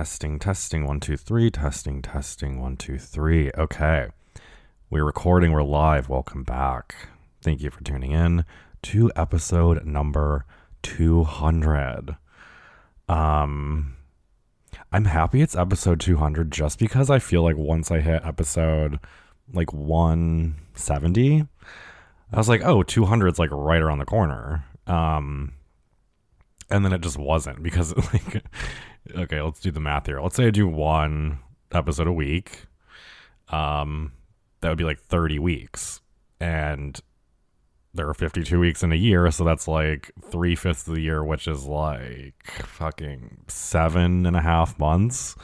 Testing, testing, one, two, three. Testing, testing, one, two, three. Okay. We're recording, we're live. Welcome back. Thank you for tuning in to episode number 200. Um, I'm happy it's episode 200 just because I feel like once I hit episode like 170, I was like, oh, 200 is like right around the corner. Um, and then it just wasn't because like okay let's do the math here. Let's say i do one episode a week. Um that would be like 30 weeks. And there are 52 weeks in a year so that's like three-fifths of the year which is like fucking seven and a half months.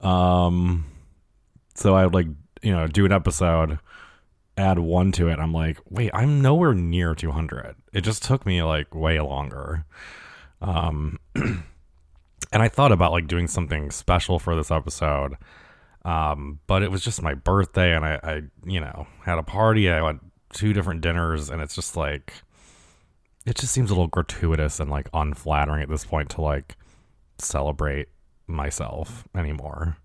Um so i would like you know do an episode add one to it. I'm like wait i'm nowhere near 200 it just took me like way longer. Um, and I thought about like doing something special for this episode. Um, but it was just my birthday and I, I, you know, had a party. I went two different dinners and it's just like, it just seems a little gratuitous and like unflattering at this point to like celebrate myself anymore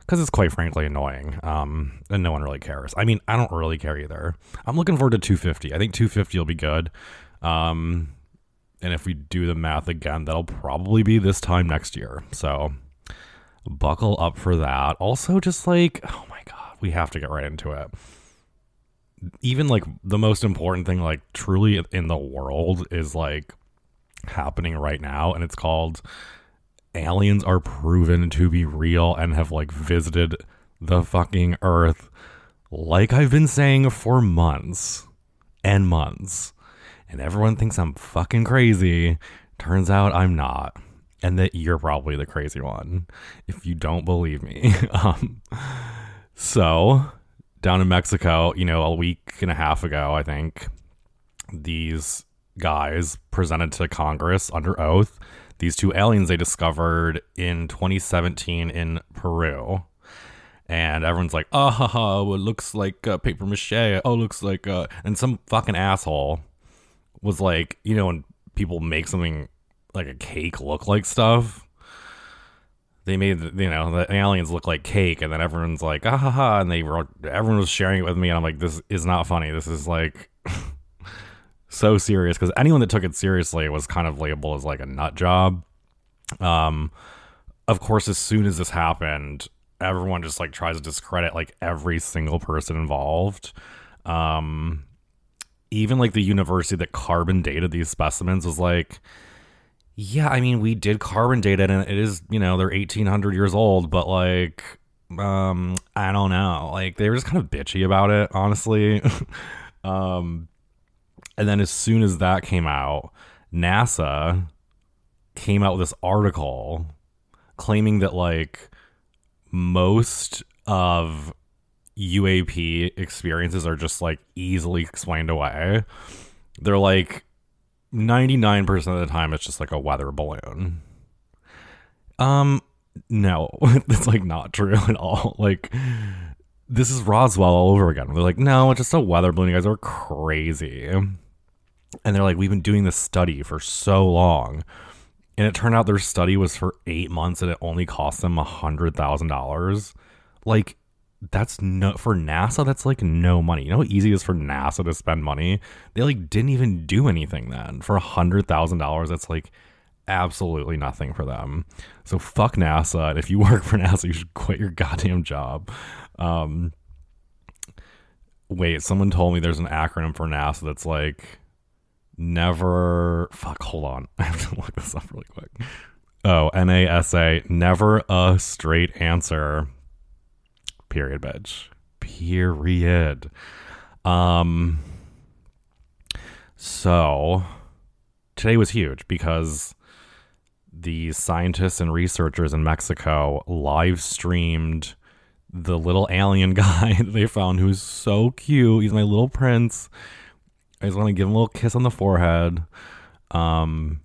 because it's quite frankly annoying um and no one really cares i mean i don't really care either i'm looking forward to 250 i think 250 will be good um and if we do the math again, that'll probably be this time next year. So buckle up for that. Also, just like, oh my God, we have to get right into it. Even like the most important thing, like truly in the world, is like happening right now. And it's called aliens are proven to be real and have like visited the fucking earth. Like I've been saying for months and months and everyone thinks I'm fucking crazy. Turns out I'm not. And that you're probably the crazy one if you don't believe me. um, so, down in Mexico, you know, a week and a half ago, I think, these guys presented to Congress under oath these two aliens they discovered in 2017 in Peru. And everyone's like, oh, ha, ha, it looks like uh, paper mache. Oh, looks like, uh, and some fucking asshole was like, you know, when people make something like a cake look like stuff, they made you know the aliens look like cake, and then everyone's like, ah ha ha, and they were everyone was sharing it with me, and I'm like, this is not funny. This is like so serious because anyone that took it seriously was kind of labeled as like a nut job. Um, of course, as soon as this happened, everyone just like tries to discredit like every single person involved. Um, even like the university that carbon dated these specimens was like, yeah, I mean, we did carbon date it, and it is, you know, they're 1800 years old, but like, um, I don't know. Like, they were just kind of bitchy about it, honestly. um, and then as soon as that came out, NASA came out with this article claiming that, like, most of UAP experiences are just like easily explained away. They're like 99% of the time it's just like a weather balloon. Um no, that's like not true at all. Like this is Roswell all over again. They're like, no, it's just a weather balloon. You guys are crazy. And they're like, we've been doing this study for so long. And it turned out their study was for eight months and it only cost them a hundred thousand dollars. Like that's no for NASA. That's like no money. You know how easy it is for NASA to spend money. They like didn't even do anything then for a hundred thousand dollars. That's like absolutely nothing for them. So fuck NASA. And if you work for NASA, you should quit your goddamn job. Um, wait, someone told me there's an acronym for NASA that's like never. Fuck, hold on. I have to look this up really quick. Oh, NASA, never a straight answer Period, bitch. Period. Um. So today was huge because the scientists and researchers in Mexico live streamed the little alien guy that they found who's so cute. He's my little prince. I just want to give him a little kiss on the forehead. Um,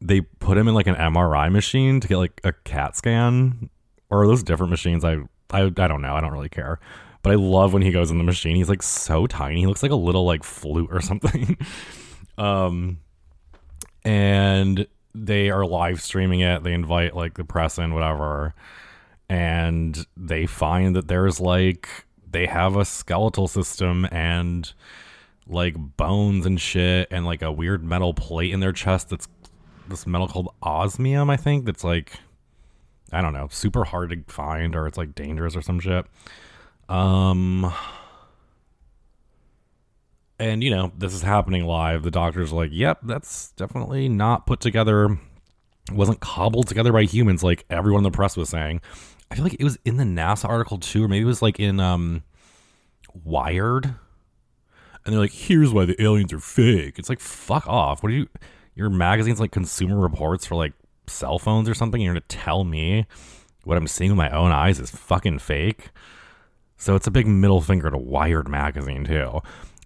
they put him in like an MRI machine to get like a CAT scan, or those different machines? I I, I don't know. I don't really care. But I love when he goes in the machine. He's like so tiny. He looks like a little like flute or something. um, and they are live streaming it. They invite like the press in, whatever, and they find that there's like they have a skeletal system and like bones and shit and like a weird metal plate in their chest that's this metal called osmium, I think, that's like I don't know, super hard to find or it's like dangerous or some shit. Um and you know, this is happening live. The doctor's like, "Yep, that's definitely not put together wasn't cobbled together by humans like everyone in the press was saying." I feel like it was in the NASA article too or maybe it was like in um Wired. And they're like, "Here's why the aliens are fake." It's like, "Fuck off. What are you your magazine's like consumer reports for like cell phones or something. You're going to tell me what I'm seeing with my own eyes is fucking fake. So it's a big middle finger to Wired magazine too.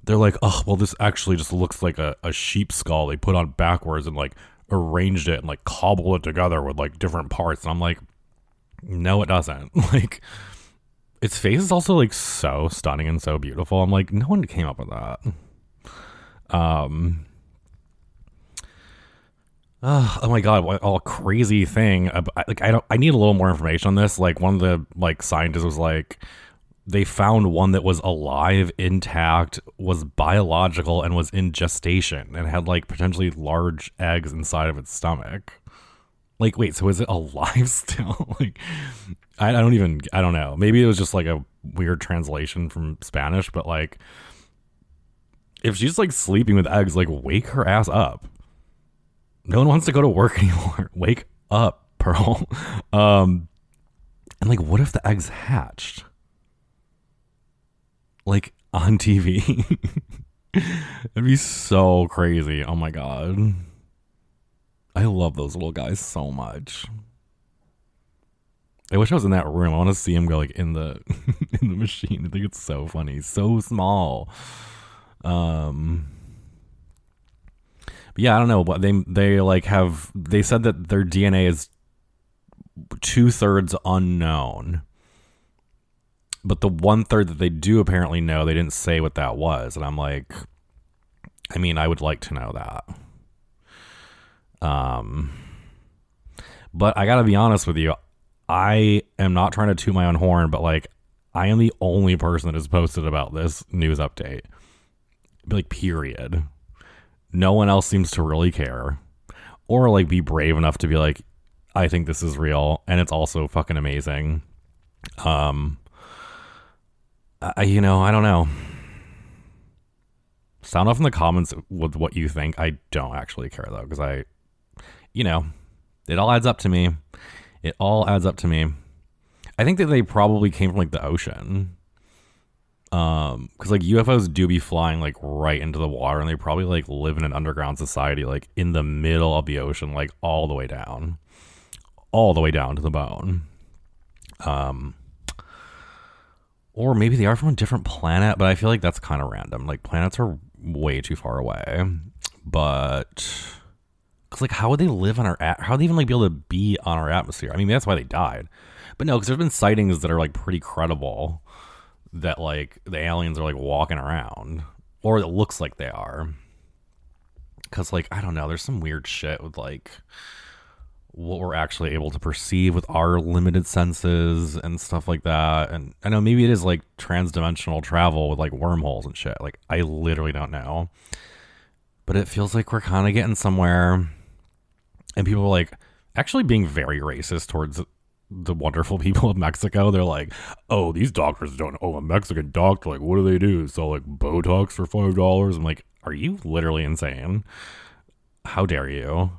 They're like, oh, well, this actually just looks like a, a sheep skull they put on backwards and like arranged it and like cobbled it together with like different parts. And I'm like, no, it doesn't. like, its face is also like so stunning and so beautiful. I'm like, no one came up with that. Um, uh, oh my god! What all crazy thing? Like I don't. I need a little more information on this. Like one of the like scientists was like, they found one that was alive, intact, was biological, and was in gestation, and had like potentially large eggs inside of its stomach. Like, wait, so is it alive still? like, I, I don't even. I don't know. Maybe it was just like a weird translation from Spanish, but like, if she's like sleeping with eggs, like wake her ass up no one wants to go to work anymore. Wake up, Pearl. Um, and like, what if the eggs hatched? Like on TV. That'd be so crazy. Oh my god. I love those little guys so much. I wish I was in that room. I want to see him go like in the in the machine. I think it's so funny. So small. Um but yeah, I don't know. But they they like have they said that their DNA is two thirds unknown. But the one third that they do apparently know, they didn't say what that was. And I'm like, I mean, I would like to know that. Um, but I got to be honest with you. I am not trying to toot my own horn, but like, I am the only person that has posted about this news update. Like, period no one else seems to really care or like be brave enough to be like I think this is real and it's also fucking amazing. Um I you know, I don't know. Sound off in the comments with what you think. I don't actually care though cuz I you know, it all adds up to me. It all adds up to me. I think that they probably came from like the ocean um because like ufos do be flying like right into the water and they probably like live in an underground society like in the middle of the ocean like all the way down. All the way down to the bone. Um or maybe they are from a different planet but i feel like that's kind of random. Like planets are way too far away. But because like how would they live on our at- how would they even like be able to be on our atmosphere? I mean that's why they died. But no because there's been sightings that are like pretty credible that like the aliens are like walking around or it looks like they are. Because like i don't know there's some weird shit with like what we're actually able to perceive with our limited senses and stuff like that. And i know maybe it is like transdimensional travel with like wormholes and shit. Like i literally don't know. But it feels like we're kind of getting somewhere. And people are like actually being very racist towards the wonderful people of Mexico. They're like, oh, these doctors don't. Oh, a Mexican doctor. Like, what do they do? So like Botox for five dollars. I'm like, are you literally insane? How dare you?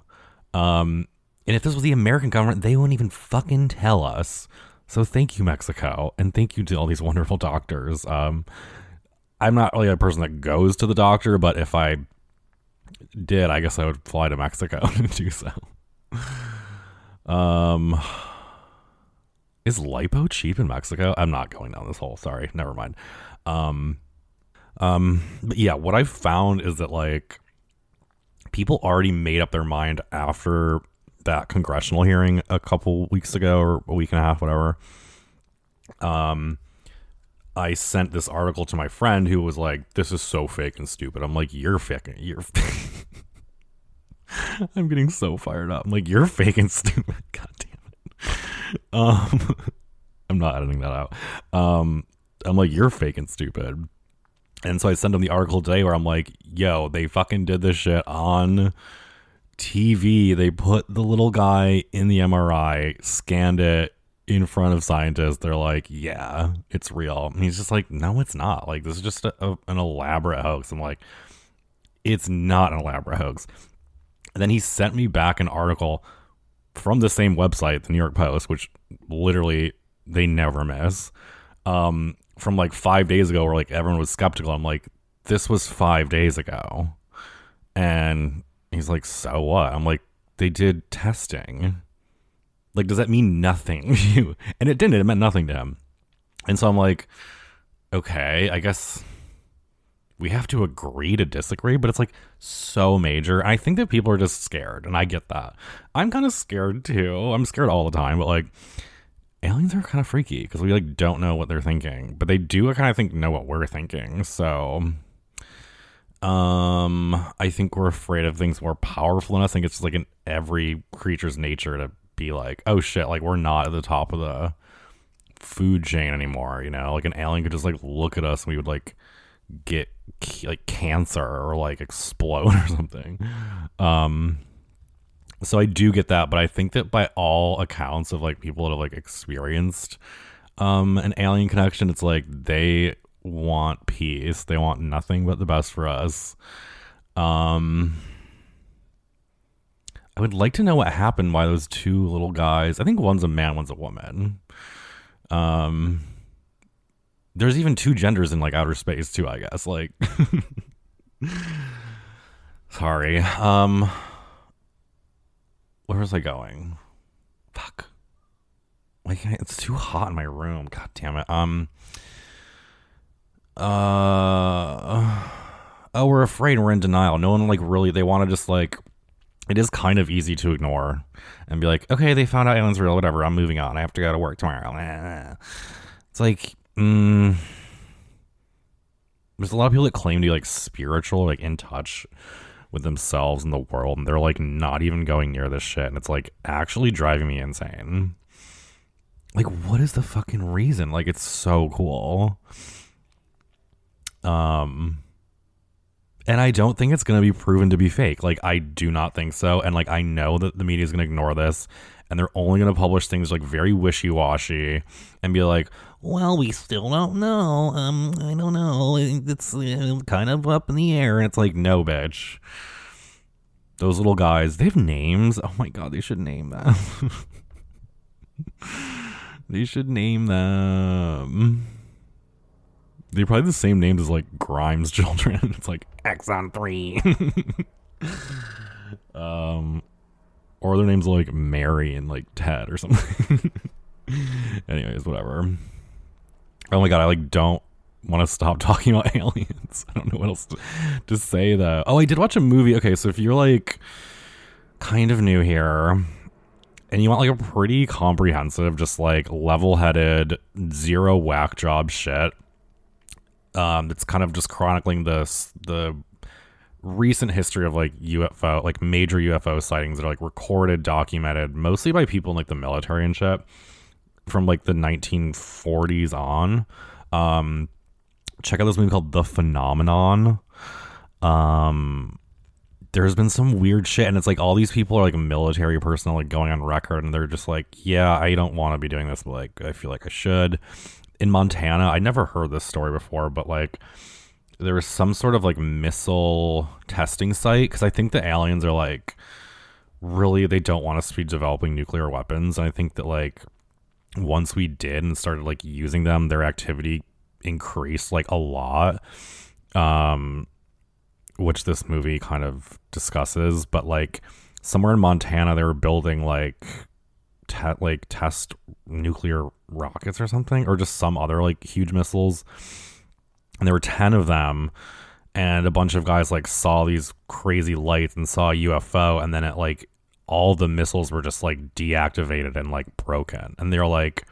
Um, and if this was the American government, they wouldn't even fucking tell us. So thank you, Mexico, and thank you to all these wonderful doctors. Um, I'm not really a person that goes to the doctor, but if I did, I guess I would fly to Mexico to do so. Um is lipo cheap in Mexico? I'm not going down this hole. Sorry, never mind. Um, um, but yeah, what I've found is that like people already made up their mind after that congressional hearing a couple weeks ago or a week and a half, whatever. Um, I sent this article to my friend who was like, "This is so fake and stupid." I'm like, "You're fake. You're." I'm getting so fired up. I'm like, you're fake and stupid. God damn it. Um, I'm not editing that out. Um, I'm like, you're fake and stupid. And so I sent him the article today where I'm like, yo, they fucking did this shit on TV. They put the little guy in the MRI, scanned it in front of scientists. They're like, yeah, it's real. And he's just like, no, it's not. Like, this is just a, a, an elaborate hoax. I'm like, it's not an elaborate hoax. And then he sent me back an article from the same website, the New York Post, which literally they never miss. Um, from like five days ago, where like everyone was skeptical. I'm like, this was five days ago, and he's like, so what? I'm like, they did testing. Like, does that mean nothing you? And it didn't. It meant nothing to him. And so I'm like, okay, I guess we have to agree to disagree, but it's like so major. I think that people are just scared, and I get that. I'm kind of scared too. I'm scared all the time, but like aliens are kind of freaky because we like don't know what they're thinking, but they do kind of think know what we're thinking. So um I think we're afraid of things more powerful than us. I think it's just like in every creature's nature to be like, oh shit, like we're not at the top of the food chain anymore, you know? Like an alien could just like look at us and we would like get like cancer or like explode or something. Um so I do get that, but I think that by all accounts of like people that have like experienced um an alien connection, it's like they want peace. They want nothing but the best for us. Um I would like to know what happened why those two little guys, I think one's a man, one's a woman. Um there's even two genders in like outer space too, I guess. Like sorry. Um where was I going? Fuck. Like it's too hot in my room. God damn it. Um. Uh. Oh, we're afraid. We're in denial. No one like really. They want to just like. It is kind of easy to ignore and be like, okay, they found out aliens real. Whatever. I'm moving on. I have to go to work tomorrow. It's like, mm, there's a lot of people that claim to be like spiritual, like in touch with themselves and the world and they're like not even going near this shit and it's like actually driving me insane like what is the fucking reason like it's so cool um and I don't think it's going to be proven to be fake. Like, I do not think so. And, like, I know that the media is going to ignore this and they're only going to publish things like very wishy washy and be like, well, we still don't know. Um, I don't know. It's uh, kind of up in the air. And it's like, no, bitch. Those little guys, they have names. Oh my god, they should name them. they should name them. They're probably the same names as like Grimes children. it's like Exxon 3. um, or their names like Mary and like Ted or something. Anyways, whatever. Oh my god, I like don't want to stop talking about aliens. I don't know what else to, to say though. Oh, I did watch a movie. Okay, so if you're like kind of new here and you want like a pretty comprehensive, just like level-headed, zero whack job shit, um, that's kind of just chronicling this the recent history of like UFO, like major UFO sightings that are like recorded, documented, mostly by people in like the military and shit from like the 1940s on. Um, check out this movie called The Phenomenon. Um, there's been some weird shit, and it's like all these people are like military personnel, like going on record, and they're just like, "Yeah, I don't want to be doing this, but like I feel like I should." In Montana, I never heard this story before, but like there was some sort of like missile testing site because I think the aliens are like really they don't want us to be developing nuclear weapons, and I think that like once we did and started like using them, their activity increased like a lot. Um, which this movie kind of discusses, but like somewhere in Montana, they were building like te- like test nuclear rockets or something, or just some other like huge missiles. And there were ten of them, and a bunch of guys like saw these crazy lights and saw a UFO, and then it like all the missiles were just like deactivated and like broken. And they're like,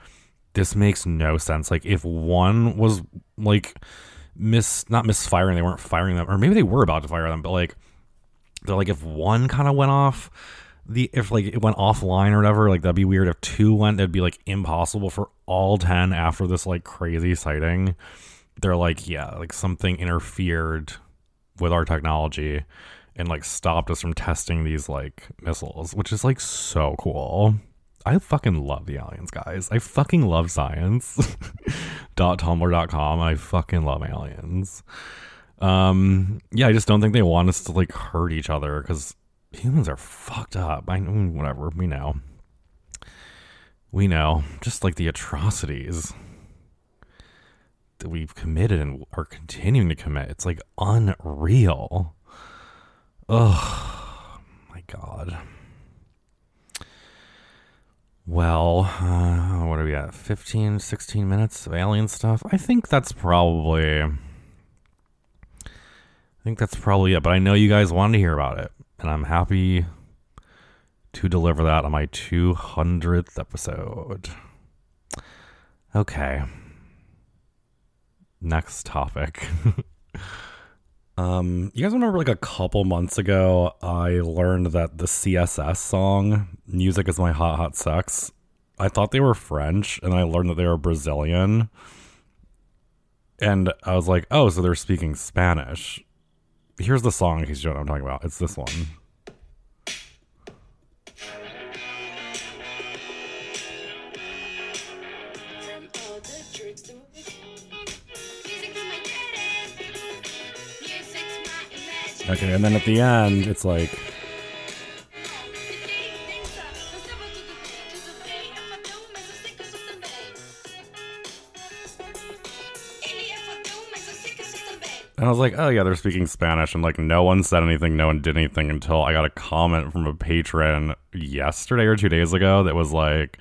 this makes no sense. Like if one was like miss not misfiring, they weren't firing them, or maybe they were about to fire them, but like they're like if one kind of went off the if like it went offline or whatever like that'd be weird if two went that'd be like impossible for all 10 after this like crazy sighting they're like yeah like something interfered with our technology and like stopped us from testing these like missiles which is like so cool i fucking love the aliens guys i fucking love science tumblr.com i fucking love aliens um yeah i just don't think they want us to like hurt each other because humans are fucked up. I mean, whatever. We know. We know. Just like the atrocities that we've committed and are continuing to commit. It's like unreal. Oh my god. Well, uh, what are we at? 15, 16 minutes of alien stuff? I think that's probably. I think that's probably it, but I know you guys wanted to hear about it and I'm happy to deliver that on my 200th episode. Okay. Next topic. um, you guys remember like a couple months ago, I learned that the CSS song, Music is My Hot Hot Sex, I thought they were French, and I learned that they were Brazilian. And I was like, oh, so they're speaking Spanish here's the song in case you know what I'm talking about. It's this one. Okay, and then at the end, it's like And I was like, oh yeah, they're speaking Spanish. And like, no one said anything, no one did anything until I got a comment from a patron yesterday or two days ago that was like,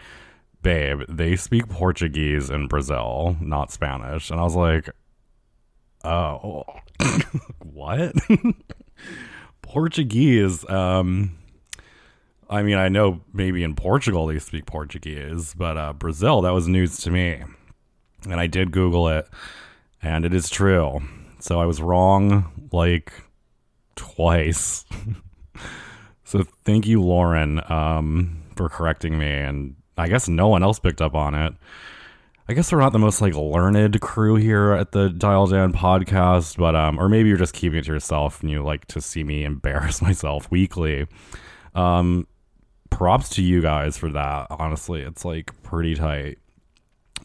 babe, they speak Portuguese in Brazil, not Spanish. And I was like, oh, what? Portuguese. Um, I mean, I know maybe in Portugal they speak Portuguese, but uh, Brazil, that was news to me. And I did Google it, and it is true. So I was wrong like twice. so thank you, Lauren, um, for correcting me. And I guess no one else picked up on it. I guess we're not the most like learned crew here at the Dial Down podcast, but um, or maybe you're just keeping it to yourself and you like to see me embarrass myself weekly. Um, props to you guys for that. Honestly, it's like pretty tight.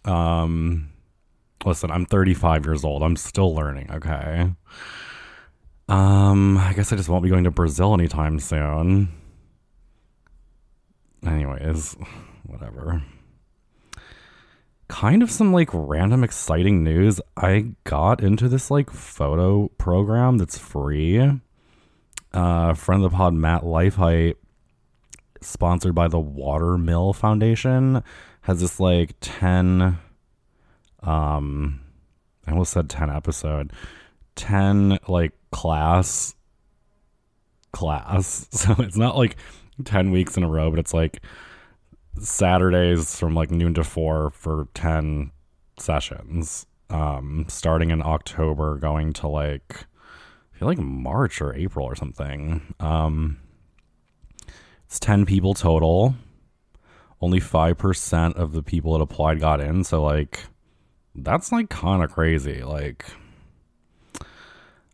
Um, listen, I'm 35 years old. I'm still learning, okay? Um, I guess I just won't be going to Brazil anytime soon. Anyways, whatever. Kind of some like random exciting news. I got into this like photo program that's free. Uh, friend of the pod, Matt Leifheit, sponsored by the Watermill Foundation, has this like 10 um I almost said 10 episode 10 like class class so it's not like 10 weeks in a row but it's like Saturdays from like noon to 4 for 10 sessions. Um starting in October going to like I feel like March or April or something. Um it's 10 people total. Only 5% of the people that applied got in. So like that's like kind of crazy. Like,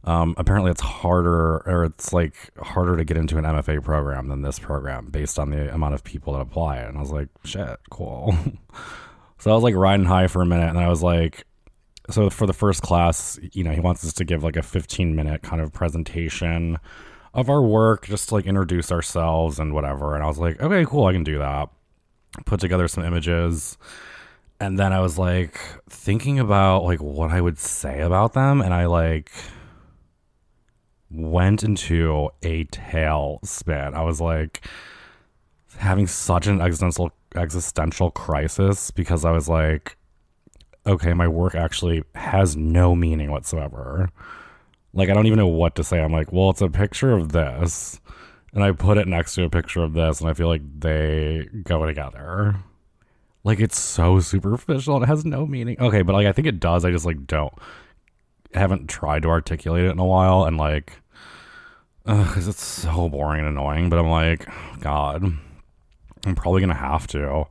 um, apparently it's harder or it's like harder to get into an MFA program than this program based on the amount of people that apply. And I was like, shit, cool. so I was like riding high for a minute and I was like, so for the first class, you know, he wants us to give like a 15 minute kind of presentation of our work, just to like introduce ourselves and whatever. And I was like, okay, cool, I can do that. Put together some images and then I was like thinking about like what I would say about them, and I like went into a tailspin. I was like having such an existential existential crisis because I was like, okay, my work actually has no meaning whatsoever. Like I don't even know what to say. I'm like, well, it's a picture of this, and I put it next to a picture of this, and I feel like they go together. Like it's so superficial and it has no meaning. Okay, but like I think it does. I just like don't haven't tried to articulate it in a while and like because it's so boring and annoying. But I'm like, God, I'm probably gonna have to.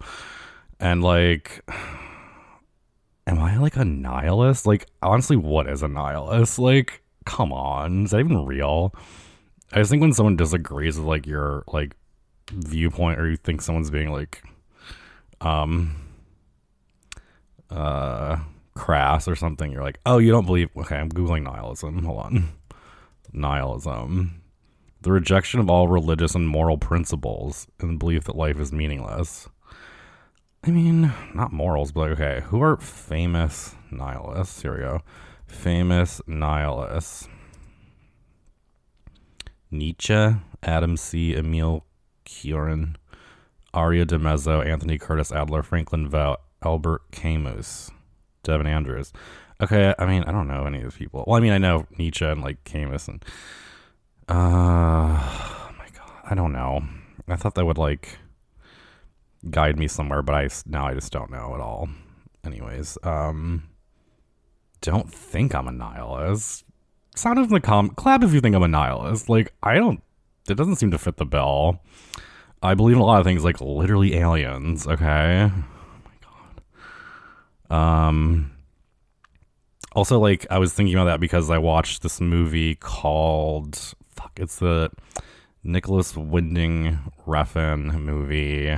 And like, am I like a nihilist? Like, honestly, what is a nihilist? Like, come on, is that even real? I just think when someone disagrees with like your like viewpoint, or you think someone's being like, um, uh, crass or something, you're like, oh, you don't believe? Okay, I'm googling nihilism. Hold on, nihilism the rejection of all religious and moral principles and the belief that life is meaningless. I mean, not morals, but okay, who are famous nihilists? Here we go. Famous nihilists. Nietzsche, Adam C. Emil Cioran, Aria de Mezzo, Anthony Curtis Adler, Franklin Veaux, Albert Camus, Devin Andrews. Okay, I mean, I don't know any of these people. Well, I mean, I know Nietzsche and like Camus and uh, my god, I don't know. I thought that would like guide me somewhere, but I now I just don't know at all. Anyways, um, don't think I'm a nihilist. Sound of the com clap if you think I'm a nihilist. Like I don't. It doesn't seem to fit the bill. I believe in a lot of things, like literally aliens. Okay. Oh my god. Um. Also, like I was thinking about that because I watched this movie called fuck, it's the Nicolas Winding Refn movie.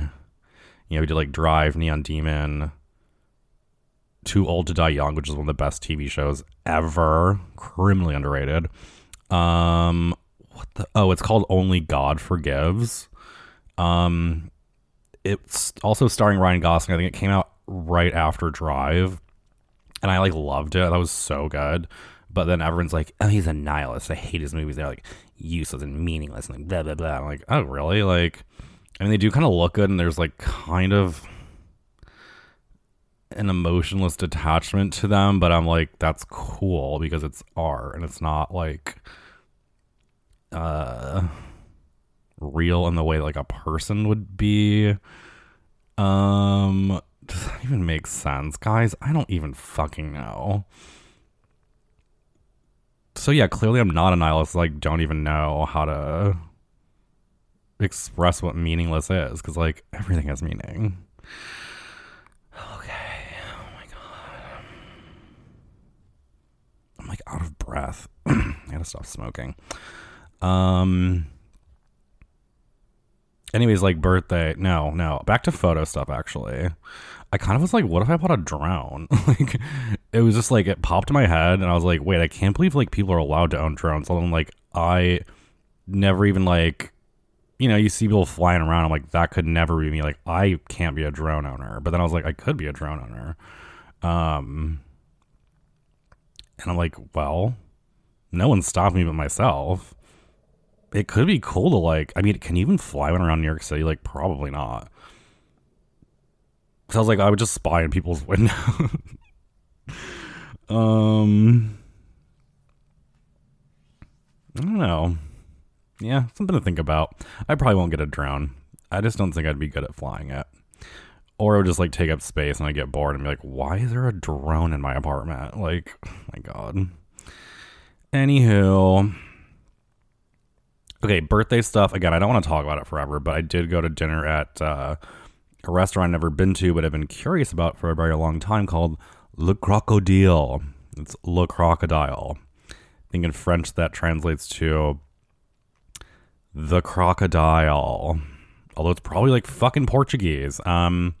You know, he did like Drive, Neon Demon, Too Old to Die Young, which is one of the best TV shows ever. Criminally underrated. Um, what the? Oh, it's called Only God Forgives. Um, it's also starring Ryan Gosling. I think it came out right after Drive, and I like loved it. That was so good. But then everyone's like, "Oh, he's a nihilist. I hate his movies." They're like, useless and meaningless and like blah blah blah. I'm like, oh really? Like, I mean, they do kind of look good, and there's like kind of an emotionless detachment to them, but I'm like, that's cool because it's art and it's not like uh real in the way like a person would be. Um does that even make sense, guys? I don't even fucking know so yeah, clearly I'm not a nihilist. Like, don't even know how to express what meaningless is because like everything has meaning. Okay. Oh my god. I'm like out of breath. I gotta stop smoking. Um. Anyways, like birthday. No, no. Back to photo stuff. Actually, I kind of was like, what if I bought a drone? like, it was just like it popped in my head, and I was like, wait, I can't believe like people are allowed to own drones. I'm like, I never even like, you know, you see people flying around. I'm like, that could never be me. Like, I can't be a drone owner. But then I was like, I could be a drone owner. Um, and I'm like, well, no one stopped me but myself. It could be cool to like. I mean, can you even fly one around New York City? Like, probably not. So I was like, I would just spy in people's windows. um, I don't know. Yeah, something to think about. I probably won't get a drone. I just don't think I'd be good at flying it. Or it would just like take up space and I get bored and be like, why is there a drone in my apartment? Like, oh my God. Anywho. Okay, birthday stuff. Again, I don't want to talk about it forever, but I did go to dinner at uh, a restaurant I've never been to but I've been curious about for a very long time called Le Crocodile. It's Le Crocodile. I think in French that translates to the crocodile. Although it's probably like fucking Portuguese. Um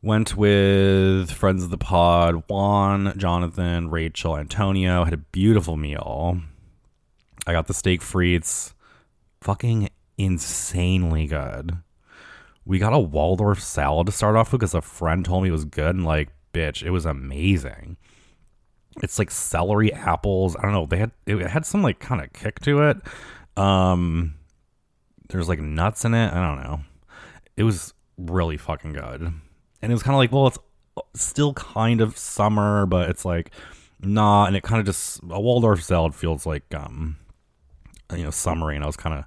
went with friends of the pod, Juan, Jonathan, Rachel, Antonio, had a beautiful meal. I got the steak frites. Fucking insanely good we got a Waldorf salad to start off with because a friend told me it was good and like, bitch, it was amazing. It's like celery, apples. I don't know. They had it had some like kind of kick to it. Um, there's like nuts in it. I don't know. It was really fucking good, and it was kind of like, well, it's still kind of summer, but it's like nah. And it kind of just a Waldorf salad feels like um, you know, summery, and I was kind of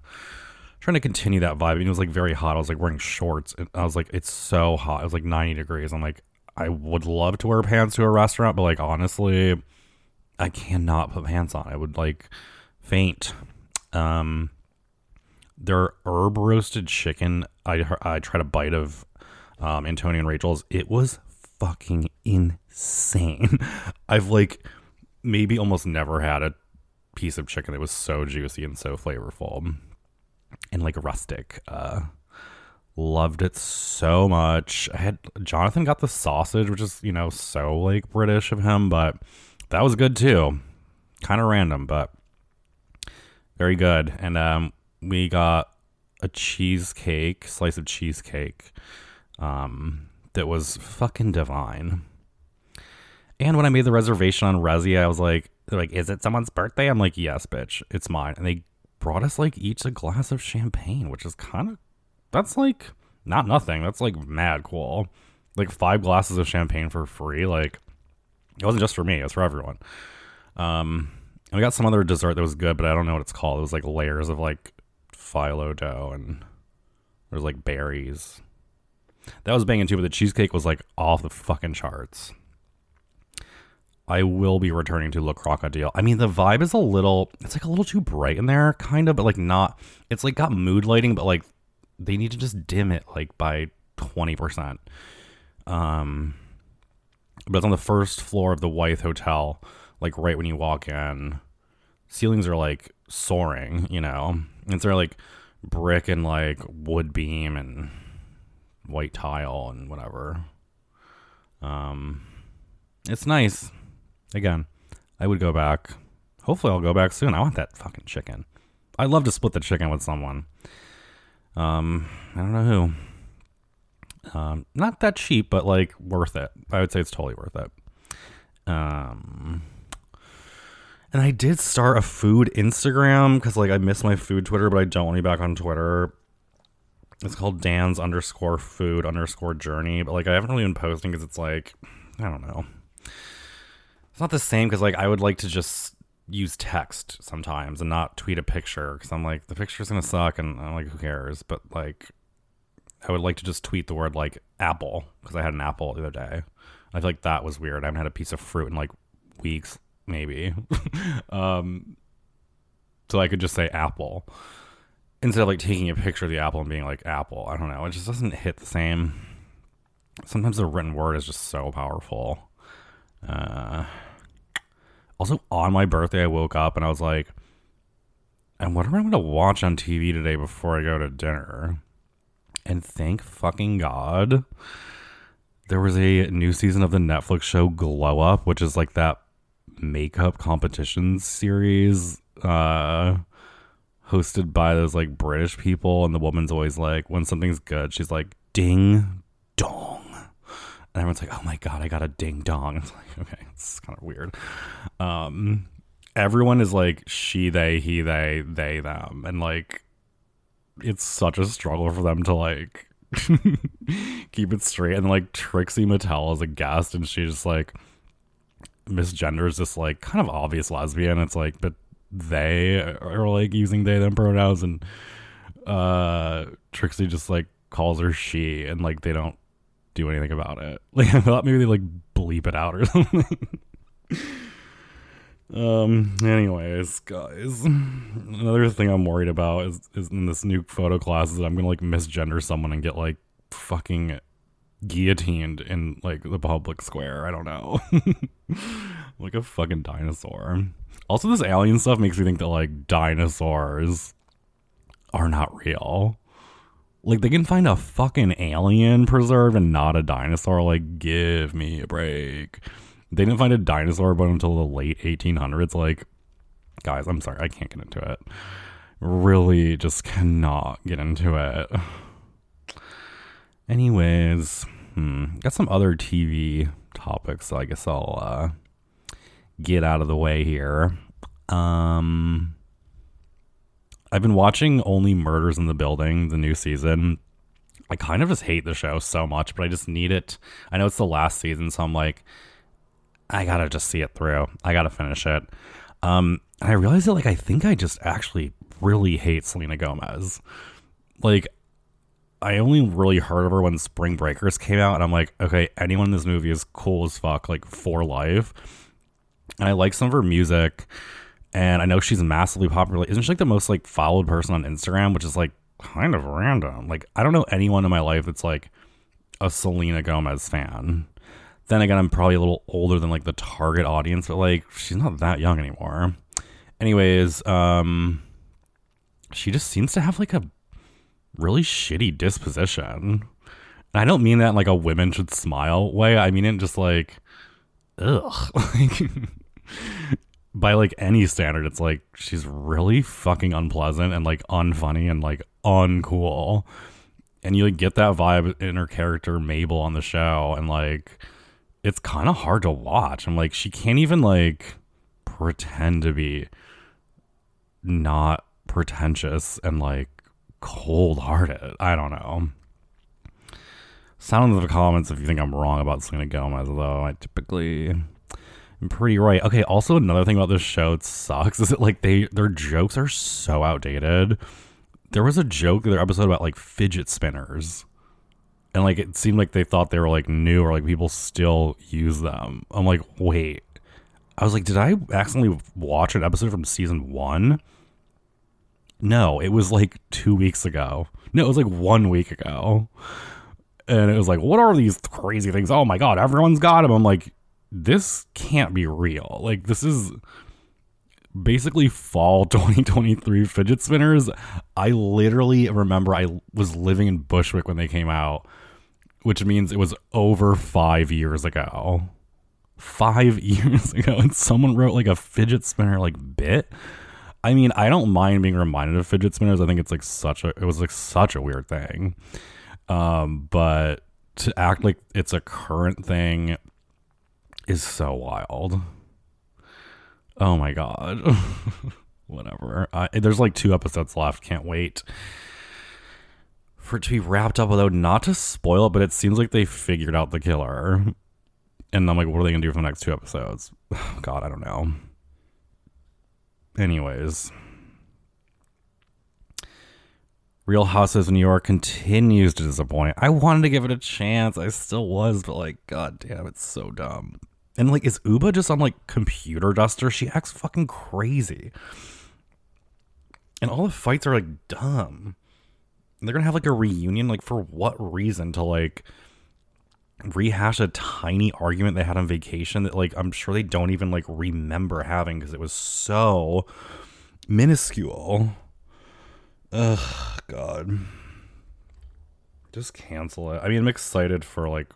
trying to continue that vibe. And it was like very hot. I was like wearing shorts. And I was like, it's so hot. It was like 90 degrees. I'm like, I would love to wear pants to a restaurant, but like honestly, I cannot put pants on. I would like faint. Um, their herb roasted chicken. I I tried a bite of um, Antonio and Rachel's. It was fucking insane. I've like maybe almost never had a piece of chicken that was so juicy and so flavorful and like rustic. Uh, loved it so much. I had Jonathan got the sausage, which is you know so like British of him, but that was good too. Kind of random, but very good. And um, we got a cheesecake, slice of cheesecake, um, that was fucking divine. And when I made the reservation on Resy, I was like, like, is it someone's birthday? I'm like, yes, bitch, it's mine. And they brought us like each a glass of champagne, which is kind of, that's like not nothing. That's like mad cool. Like five glasses of champagne for free. Like it wasn't just for me; it was for everyone. Um, and we got some other dessert that was good, but I don't know what it's called. It was like layers of like phyllo dough and there's like berries. That was banging too, but the cheesecake was like off the fucking charts. I will be returning to Le Crocodile. I mean, the vibe is a little, it's like a little too bright in there, kind of, but like not, it's like got mood lighting, but like they need to just dim it like by 20%. Um, but it's on the first floor of the Wythe Hotel, like right when you walk in. Ceilings are like soaring, you know, it's there like brick and like wood beam and white tile and whatever. Um, it's nice. Again, I would go back. Hopefully, I'll go back soon. I want that fucking chicken. I'd love to split the chicken with someone. Um, I don't know who. Um, not that cheap, but like worth it. I would say it's totally worth it. Um, and I did start a food Instagram because like I miss my food Twitter, but I don't want to be back on Twitter. It's called Dan's underscore food underscore journey, but like I haven't really been posting because it's like I don't know. It's not the same because like I would like to just use text sometimes and not tweet a picture because I'm like the picture's gonna suck and I'm like who cares? But like I would like to just tweet the word like apple because I had an apple the other day. I feel like that was weird. I haven't had a piece of fruit in like weeks, maybe. um, so I could just say apple instead of like taking a picture of the apple and being like apple. I don't know. It just doesn't hit the same. Sometimes the written word is just so powerful. Uh, also, on my birthday, I woke up and I was like, and what am I going to watch on TV today before I go to dinner? And thank fucking God, there was a new season of the Netflix show Glow Up, which is like that makeup competition series uh, hosted by those like British people. And the woman's always like, when something's good, she's like, ding dong and everyone's like, "Oh my god, I got a ding dong." It's like, okay, it's kind of weird. Um, everyone is like she, they, he, they, they, them, and like, it's such a struggle for them to like keep it straight. And like Trixie Mattel is a guest, and she's just like misgenders this like kind of obvious lesbian. It's like, but they are like using they them pronouns, and uh, Trixie just like calls her she, and like they don't do anything about it. Like I thought maybe they like bleep it out or something. um. Anyways, guys, another thing I'm worried about is is in this new photo class is that I'm gonna like misgender someone and get like fucking guillotined in like the public square. I don't know. like a fucking dinosaur. Also, this alien stuff makes me think that like dinosaurs are not real. Like they can find a fucking alien preserve and not a dinosaur. Like, give me a break. They didn't find a dinosaur but until the late 1800s. Like, guys, I'm sorry, I can't get into it. Really, just cannot get into it. Anyways, hmm, got some other TV topics. So I guess I'll uh, get out of the way here. Um I've been watching only Murders in the Building, the new season. I kind of just hate the show so much, but I just need it. I know it's the last season, so I'm like, I gotta just see it through. I gotta finish it. Um, and I realized that like I think I just actually really hate Selena Gomez. Like, I only really heard of her when Spring Breakers came out, and I'm like, okay, anyone in this movie is cool as fuck, like for life. And I like some of her music. And I know she's massively popular. Isn't she like the most like followed person on Instagram, which is like kind of random. Like I don't know anyone in my life that's like a Selena Gomez fan. Then again, I'm probably a little older than like the target audience, but like she's not that young anymore. Anyways, um she just seems to have like a really shitty disposition. And I don't mean that in like a women should smile way. I mean it just like ugh. Like by like any standard, it's like she's really fucking unpleasant and like unfunny and like uncool. And you like get that vibe in her character Mabel on the show, and like it's kind of hard to watch. I'm like, she can't even like pretend to be not pretentious and like cold hearted. I don't know. Sound in the comments if you think I'm wrong about Selena Gomez, though I typically am pretty right. Okay, also another thing about this show it sucks is that like they their jokes are so outdated. There was a joke in their episode about like fidget spinners. And like it seemed like they thought they were like new or like people still use them. I'm like, wait. I was like, did I accidentally watch an episode from season one? No, it was like two weeks ago. No, it was like one week ago. And it was like, what are these crazy things? Oh my God, everyone's got them. I'm like, this can't be real. Like, this is basically fall 2023 fidget spinners. I literally remember I was living in Bushwick when they came out, which means it was over five years ago. Five years ago. And someone wrote like a fidget spinner like bit. I mean, I don't mind being reminded of fidget spinners. I think it's like such a it was like such a weird thing. Um, but to act like it's a current thing is so wild. Oh my god. Whatever. There's like two episodes left. Can't wait for it to be wrapped up. Although not to spoil it, but it seems like they figured out the killer. And I'm like, what are they gonna do for the next two episodes? God, I don't know. Anyways. Real Houses of New York continues to disappoint. I wanted to give it a chance. I still was, but like, god damn, it's so dumb. And like, is Ubah just on like computer duster? She acts fucking crazy. And all the fights are like dumb. And they're gonna have like a reunion, like for what reason? To like rehash a tiny argument they had on vacation that like I'm sure they don't even like remember having because it was so minuscule. Ugh, God. Just cancel it. I mean, I'm excited for like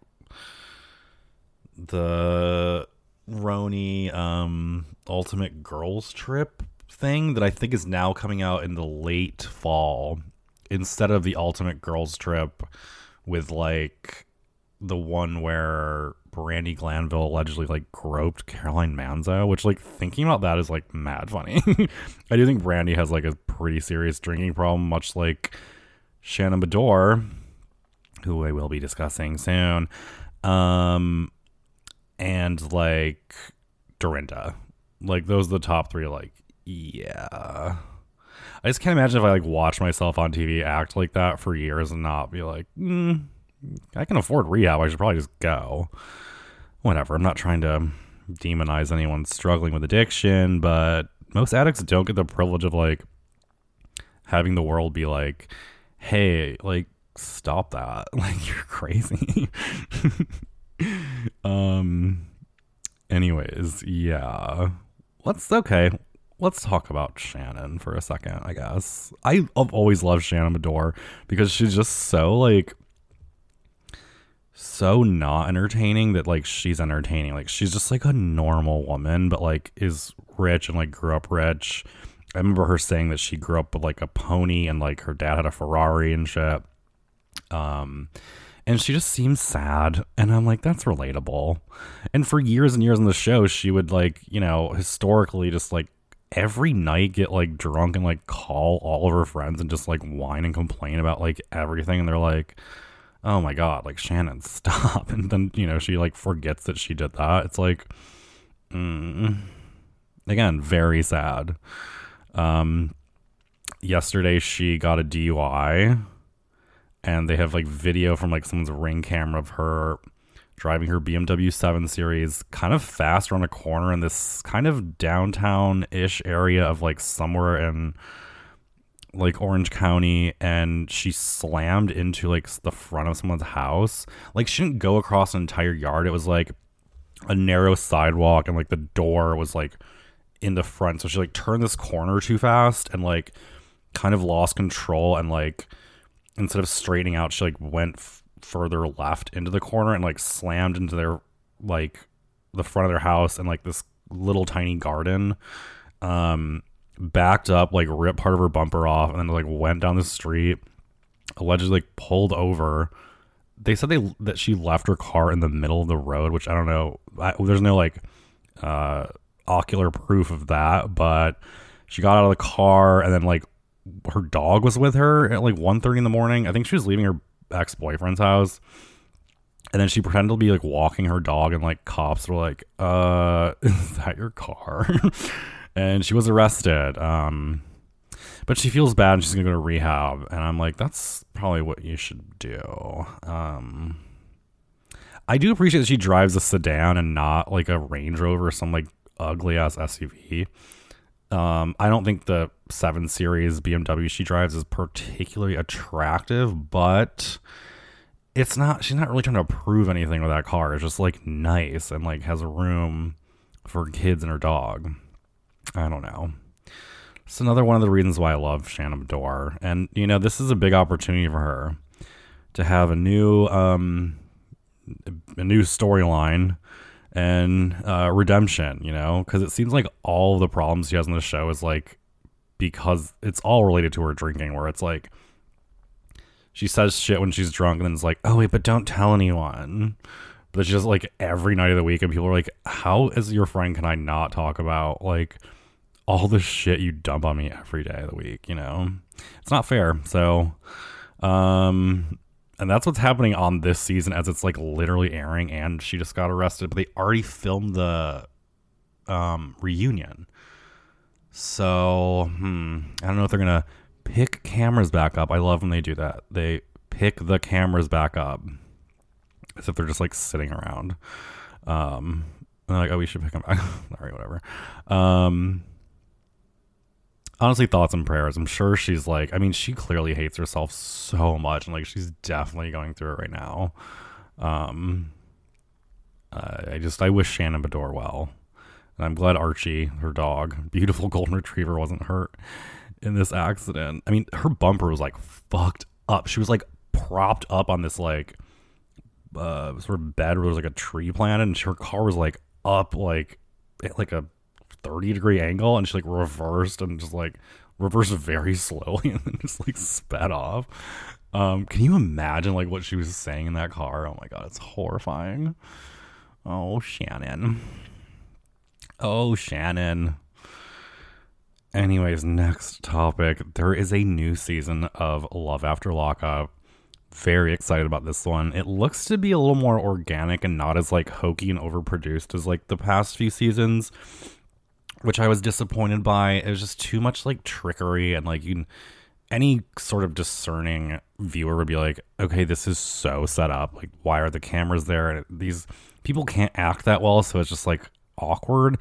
the RHONY um Ultimate Girls Trip thing that I think is now coming out in the late fall instead of the Ultimate Girls Trip with like the one where Brandi Glanville allegedly like groped Caroline Manzo, which like thinking about that is like mad funny. I do think Brandi has like a pretty serious drinking problem, much like Shannon Beador, who I will be discussing soon. Um and like Dorinda. Like those are the top three, like, yeah. I just can't imagine if I like watch myself on TV act like that for years and not be like, mm, I can afford rehab. I should probably just go. Whatever. I'm not trying to demonize anyone struggling with addiction, but most addicts don't get the privilege of like having the world be like, hey, like, stop that. Like, you're crazy. um, anyways, yeah. Let's, okay. Let's talk about Shannon for a second, I guess. I've always loved Shannon Beador because she's just so like so not entertaining that like she's entertaining. Like she's just like a normal woman, but like is rich and like grew up rich. I remember her saying that she grew up with like a pony and like her dad had a Ferrari and shit. Um and she just seems sad and I'm like that's relatable. And for years and years on the show she would like, you know, historically just like every night get like drunk and like call all of her friends and just like whine and complain about like everything and they're like oh my god like shannon stop and then you know she like forgets that she did that it's like mm. again very sad um yesterday she got a dui and they have like video from like someone's ring camera of her driving her BMW 7 Series kind of fast around a corner in this kind of downtown ish area of like somewhere in like Orange County and she slammed into like the front of someone's house. Like she didn't go across an entire yard. It was like a narrow sidewalk and like the door was like in the front. So she like turned this corner too fast and like kind of lost control and like instead of straightening out, she like went f- further left into the corner and like slammed into their like the front of their house and like this little tiny garden. Um, backed up, like ripped part of her bumper off, and then like went down the street. Allegedly, like pulled over. They said they that she left her car in the middle of the road, which I don't know. I, there's no like uh, ocular proof of that, but she got out of the car and then like her dog was with her at like 1.30 in the morning. I think she was leaving her ex boyfriend's house. And then she pretended to be like walking her dog, and like cops were like, "Uh, is that your car?" and she was arrested. Um, but she feels bad and she's gonna go to rehab. And I'm like, that's probably what you should do. Um, I do appreciate that she drives a sedan and not like a Range Rover or some like ugly ass SUV. Um, I don't think the 7 Series BMW she drives is particularly attractive, but it's not, she's not really trying to prove anything with that car. It's just like nice and like has room for kids and her dog. I don't know. It's another one of the reasons why I love Shannon Beador. And, you know, this is a big opportunity for her to have a new, um, a new storyline and uh, redemption, you know, because it seems like all the problems she has in the show is like because it's all related to her drinking, where it's like she says shit when she's drunk and then it's like, oh, wait, but don't tell anyone. But it's just like every night of the week, and people are like, how is your friend, can I not talk about like all the shit you dump on me every day of the week? You know, it's not fair. So, um, and that's what's happening on this season as it's like literally airing and she just got arrested but they already filmed the um reunion. So hmm, i don't know if they're gonna pick cameras back up. I love when they do that. They pick the cameras back up as if they're just like sitting around. Um like oh we should pick them back sorry whatever. Um honestly thoughts and prayers. I'm sure she's like i mean she clearly hates herself so much and like she's definitely going through it right now. Um uh, i just i wish shannon beador well. And i'm glad archie her dog beautiful golden retriever wasn't hurt in this accident. I mean her bumper was like fucked up. She was like propped up on this like uh sort of bed where there's like a tree planted and her car was like up like like a 30 degree angle and she like reversed and just like reversed very slowly and then just like sped off. Um, can you imagine like what she was saying in that car? Oh my god, it's horrifying. Oh, Shannon. Oh, Shannon. Anyways, next topic. There is a new season of Love After Lockup. Very excited about this one. It looks to be a little more organic and not as like hokey and overproduced as like the past few seasons which I was disappointed by. It was just too much like trickery and like you any sort of discerning viewer would be like, okay, this is so set up. Like, why are the cameras there? And these people can't act that well, so it's just like awkward.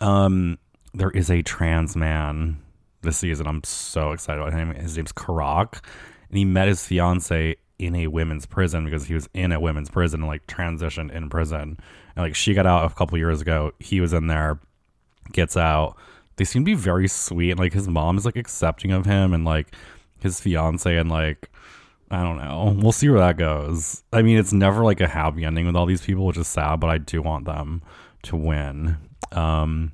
Um, there is a trans man this season. I'm so excited about him. His name's Karak, and he met his fiance in a women's prison because he was in a women's prison and like transitioned in prison. And like she got out a couple years ago. He was in there gets out. They seem to be very sweet, and like his mom is like accepting of him, and like his fiance, and like I don't know. We'll see where that goes. I mean, it's never like a happy ending with all these people, which is sad, but I do want them to win. Um,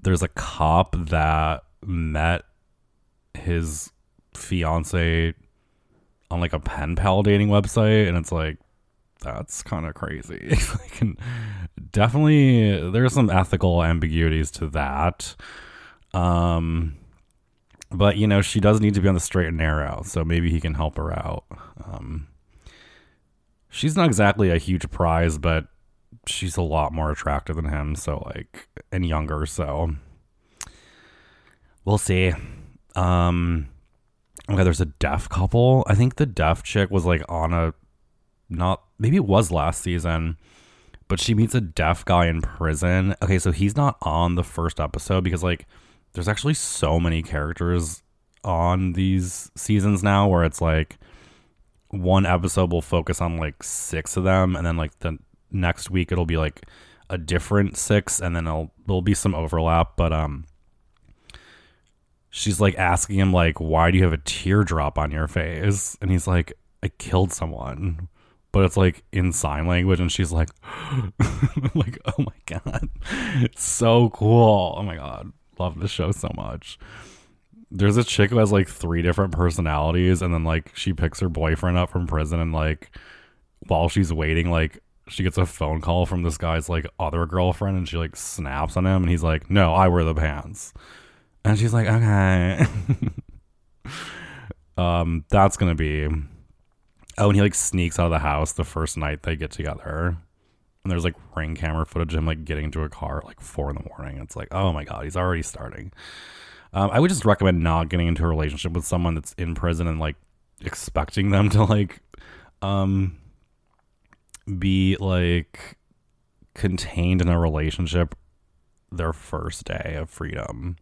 there's a cop that met his fiance on like a pen pal dating website, and it's like that's kind of crazy. like, definitely, there's some ethical ambiguities to that. Um, but you know, she does need to be on the straight and narrow, so maybe he can help her out. Um, she's not exactly a huge prize, but she's a lot more attractive than him, so like, and younger, so we'll see. Um, okay, there's a deaf couple. I think the deaf chick was like on a not maybe it was last season, but she meets a deaf guy in prison. Okay, so he's not on the first episode because like there's actually so many characters on these seasons now where it's like one episode will focus on like six of them and then like the next week it'll be like a different six and then it'll there'll be some overlap but um she's like asking him like why do you have a teardrop on your face and he's like i killed someone but it's like in sign language and she's like like oh my god. It's so cool. Oh my god. Love this show so much. There's a chick who has like three different personalities and then like she picks her boyfriend up from prison and like while she's waiting like she gets a phone call from this guy's like other girlfriend and she like snaps on him and he's like no i wear the pants. And she's like okay. Um that's gonna be oh and he like sneaks out of the house the first night they get together and there's like ring camera footage of him like getting into a car at like four in the morning it's like oh my god he's already starting um, I would just recommend not getting into a relationship with someone that's in prison and like expecting them to like um be like contained in a relationship their first day of freedom.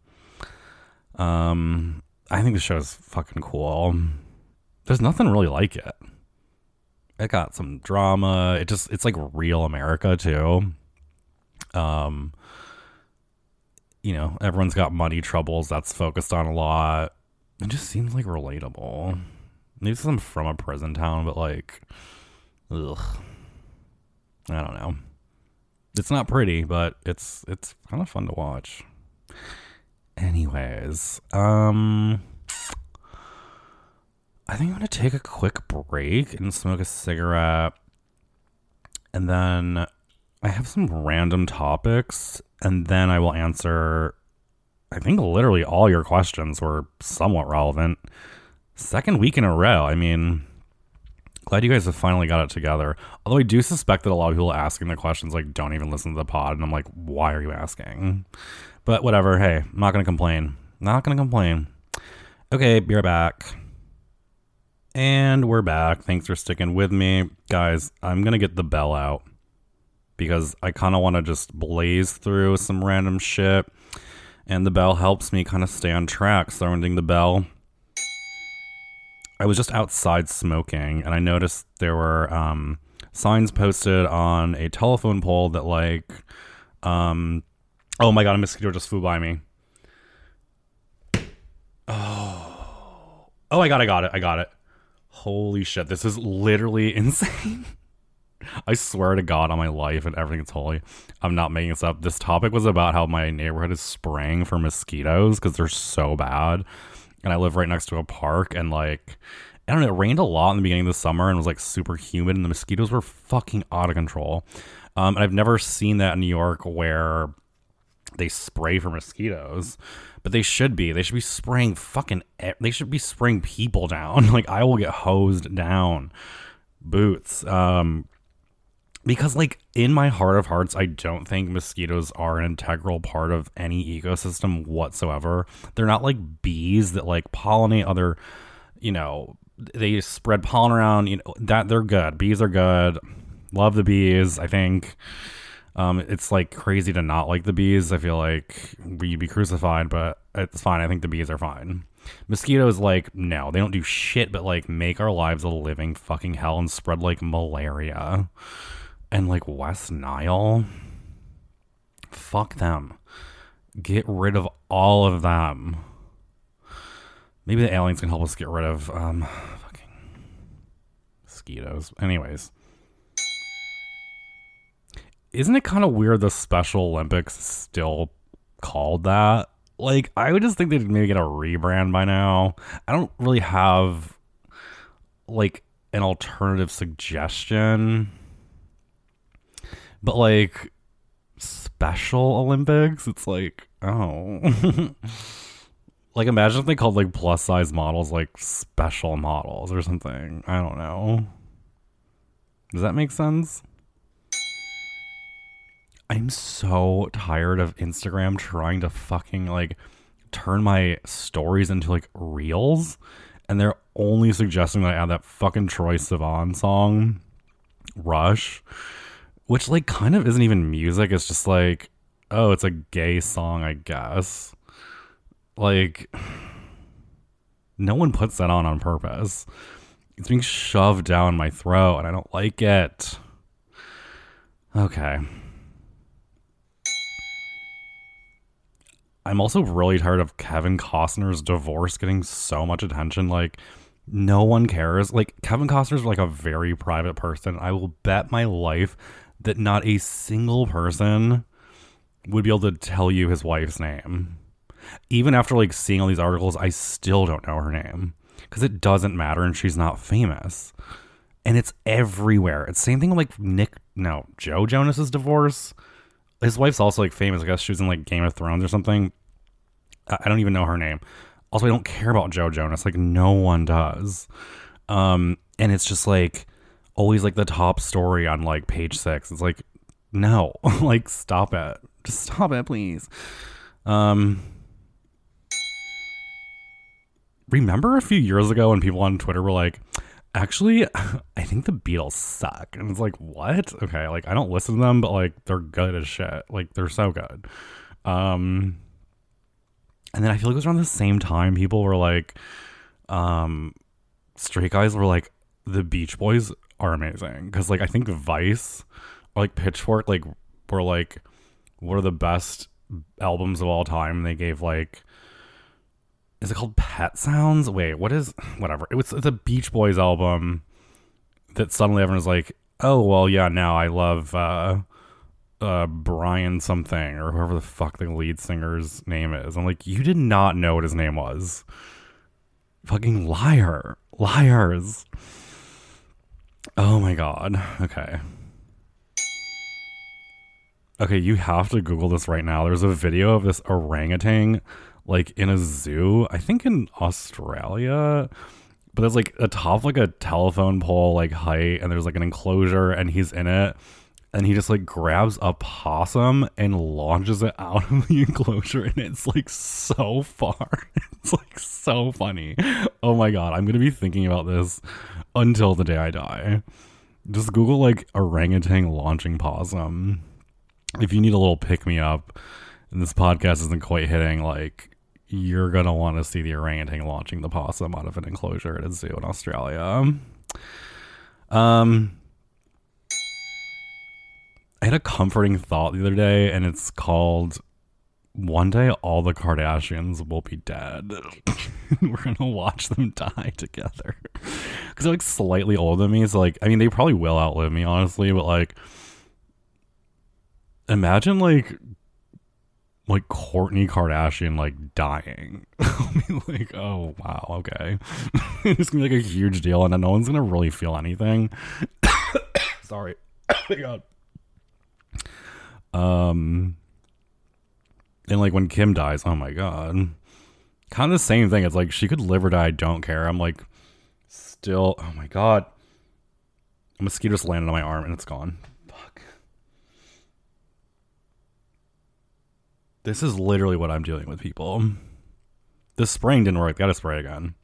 Um I think the show is fucking cool. There's nothing really like it. It got some drama. It just it's like real America too. Um you know, everyone's got money troubles. That's focused on a lot. It just seems like relatable. Maybe I'm from a prison town, but like, ugh, I don't know. It's not pretty, but it's it's kind of fun to watch. Anyways, um, I think I'm gonna take a quick break and smoke a cigarette, and then I have some random topics, and then I will answer. I think literally all your questions were somewhat relevant. Second week in a row. I mean, glad you guys have finally got it together. Although I do suspect that a lot of people asking the questions like don't even listen to the pod, and I'm like, why are you asking? But whatever. Hey, I'm not gonna complain. Not gonna complain. Okay, be right back. And we're back. Thanks for sticking with me. Guys, I'm going to get the bell out because I kind of want to just blaze through some random shit. And the bell helps me kind of stay on track. So I'm ringing the bell. I was just outside smoking and I noticed there were um, signs posted on a telephone pole that, like, um, oh my god, a mosquito just flew by me. Oh, oh, I got, it. I got it, I got it. Holy shit, this is literally insane. I swear to God on my life and everything's holy. I'm not making this up. This topic was about how my neighborhood is spraying for mosquitoes because they're so bad. And I live right next to a park and like I don't know, it rained a lot in the beginning of the summer and was like super humid and the mosquitoes were fucking out of control. Um, and I've never seen that in New York where they spray for mosquitoes, but they should be. They should be spraying fucking. They should be spraying people down. Like I will get hosed down. Boots. Um, because like in my heart of hearts i don't think mosquitoes are an integral part of any ecosystem whatsoever they're not like bees that like pollinate other you know they spread pollen around you know that they're good bees are good love the bees i think um, it's like crazy to not like the bees i feel like we'd be crucified but it's fine i think the bees are fine mosquitoes like no they don't do shit but like make our lives a living fucking hell and spread like malaria and like West Nile, fuck them. Get rid of all of them. Maybe the aliens can help us get rid of um fucking mosquitoes. Anyways. Isn't it kind of weird the Special Olympics still called that? Like, I would just think they'd maybe get a rebrand by now. I don't really have like an alternative suggestion but like special Olympics, it's like, oh. like imagine if they called like plus size models like special models or something. I don't know. Does that make sense? I'm so tired of Instagram trying to fucking like turn my stories into like reels and they're only suggesting that I add that fucking Troye Sivan song Rush, which like kind of isn't even music. It's just like, oh, it's a gay song, I guess. Like, no one puts that on on purpose. It's being shoved down my throat, and I don't like it. Okay. I'm also really tired of Kevin Costner's divorce getting so much attention. Like, no one cares. Like, Kevin Costner's like a very private person. I will bet my life that not a single person would be able to tell you his wife's name. Even after like seeing all these articles, I still don't know her name because it doesn't matter and she's not famous. And it's everywhere. It's same thing with like Nick, no, Joe Jonas's divorce. His wife's also like famous. I guess she was in like Game of Thrones or something. I don't even know her name. Also, I don't care about Joe Jonas. Like no one does. Um, and it's just like always like the top story on like page six. It's like, no, like stop it. Just stop it, please. Um, remember a few years ago when people on Twitter were like, actually, I think the Beatles suck. And it's like, what? Okay, like I don't listen to them, but like they're good as shit. Like they're so good. Um and then I feel like it was around the same time people were like, um straight guys were like, the Beach Boys are amazing. Cause like I think Vice or like Pitchfork like were like what are the best albums of all time? they gave like is it called Pet Sounds? Wait, what is whatever? It was it's a Beach Boys album that suddenly everyone was like, oh well, yeah, now I love uh, uh, Brian something or whoever the fuck the lead singer's name is. I'm like, you did not know what his name was. Fucking liar, liars. Oh my god. Okay. Okay, you have to Google this right now. There's a video of this orangutan like in a zoo, I think in Australia. But there's like a top like a telephone pole like height, and there's like an enclosure, and he's in it, and he just like grabs a possum and launches it out of the enclosure, and it's like so far. It's like so funny. Oh my god, I'm gonna be thinking about this until the day I die. Just Google like orangutan launching possum. If you need a little pick me up, and this podcast isn't quite hitting like you're going to want to see the orangutan launching the possum out of an enclosure at a zoo in Australia. Um, I had a comforting thought the other day, and it's called One Day All the Kardashians Will Be Dead. We're going to watch them die together. Because they're like slightly older than me. So, like, I mean, they probably will outlive me, honestly, but like, imagine like like Kourtney Kardashian like dying. like, oh wow, okay. it's gonna be like a huge deal, and then no one's gonna really feel anything. Sorry. oh my god. Um and like when Kim dies, oh my god. Kind of the same thing. It's like she could live or die, I don't care. I'm like still oh my god. A mosquito just landed on my arm and it's gone. This is literally what I'm dealing with, people. The spraying didn't work. Gotta spray again.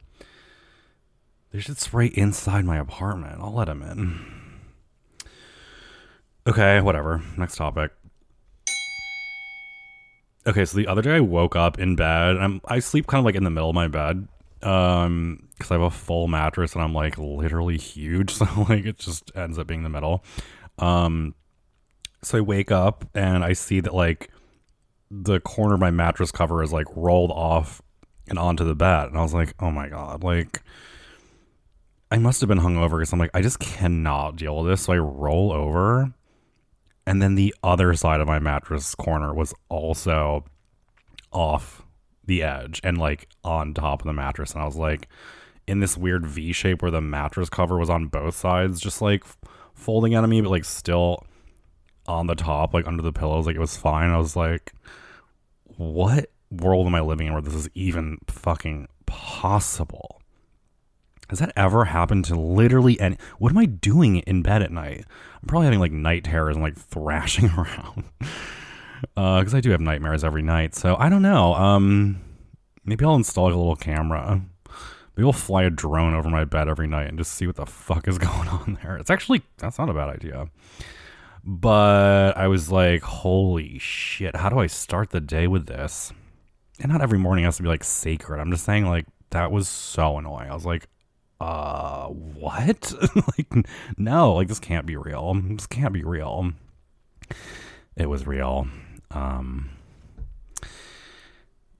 They should spray inside my apartment. I'll let them in. Okay, whatever. Next topic. Okay, so the other day I woke up in bed. I'm I sleep kind of like in the middle of my bed. Um, because I have a full mattress and I'm like literally huge, so like it just ends up being the middle. Um, so I wake up and I see that like the corner of my mattress cover is like rolled off and onto the bed. And I was like, oh my God, like I must have been hungover because I'm like, I just cannot deal with this. So I roll over. And then the other side of my mattress corner was also off the edge and like on top of the mattress. And I was like, in this weird V shape where the mattress cover was on both sides, just like folding out of me, but like still on the top, like under the pillows. Like it was fine. I was like, what world am I living in where this is even fucking possible? Has that ever happened to literally any? What am I doing in bed at night? I'm probably having like night terrors and like thrashing around. Because uh, I do have nightmares every night. So I don't know. Um, maybe I'll install like, a little camera. Maybe I'll fly a drone over my bed every night and just see what the fuck is going on there. It's actually that's not a bad idea. But I was like, holy shit, how do I start the day with this? And not every morning has to be like sacred. I'm just saying like that was so annoying. I was like, uh what? like no, like this can't be real. This can't be real. It was real. Um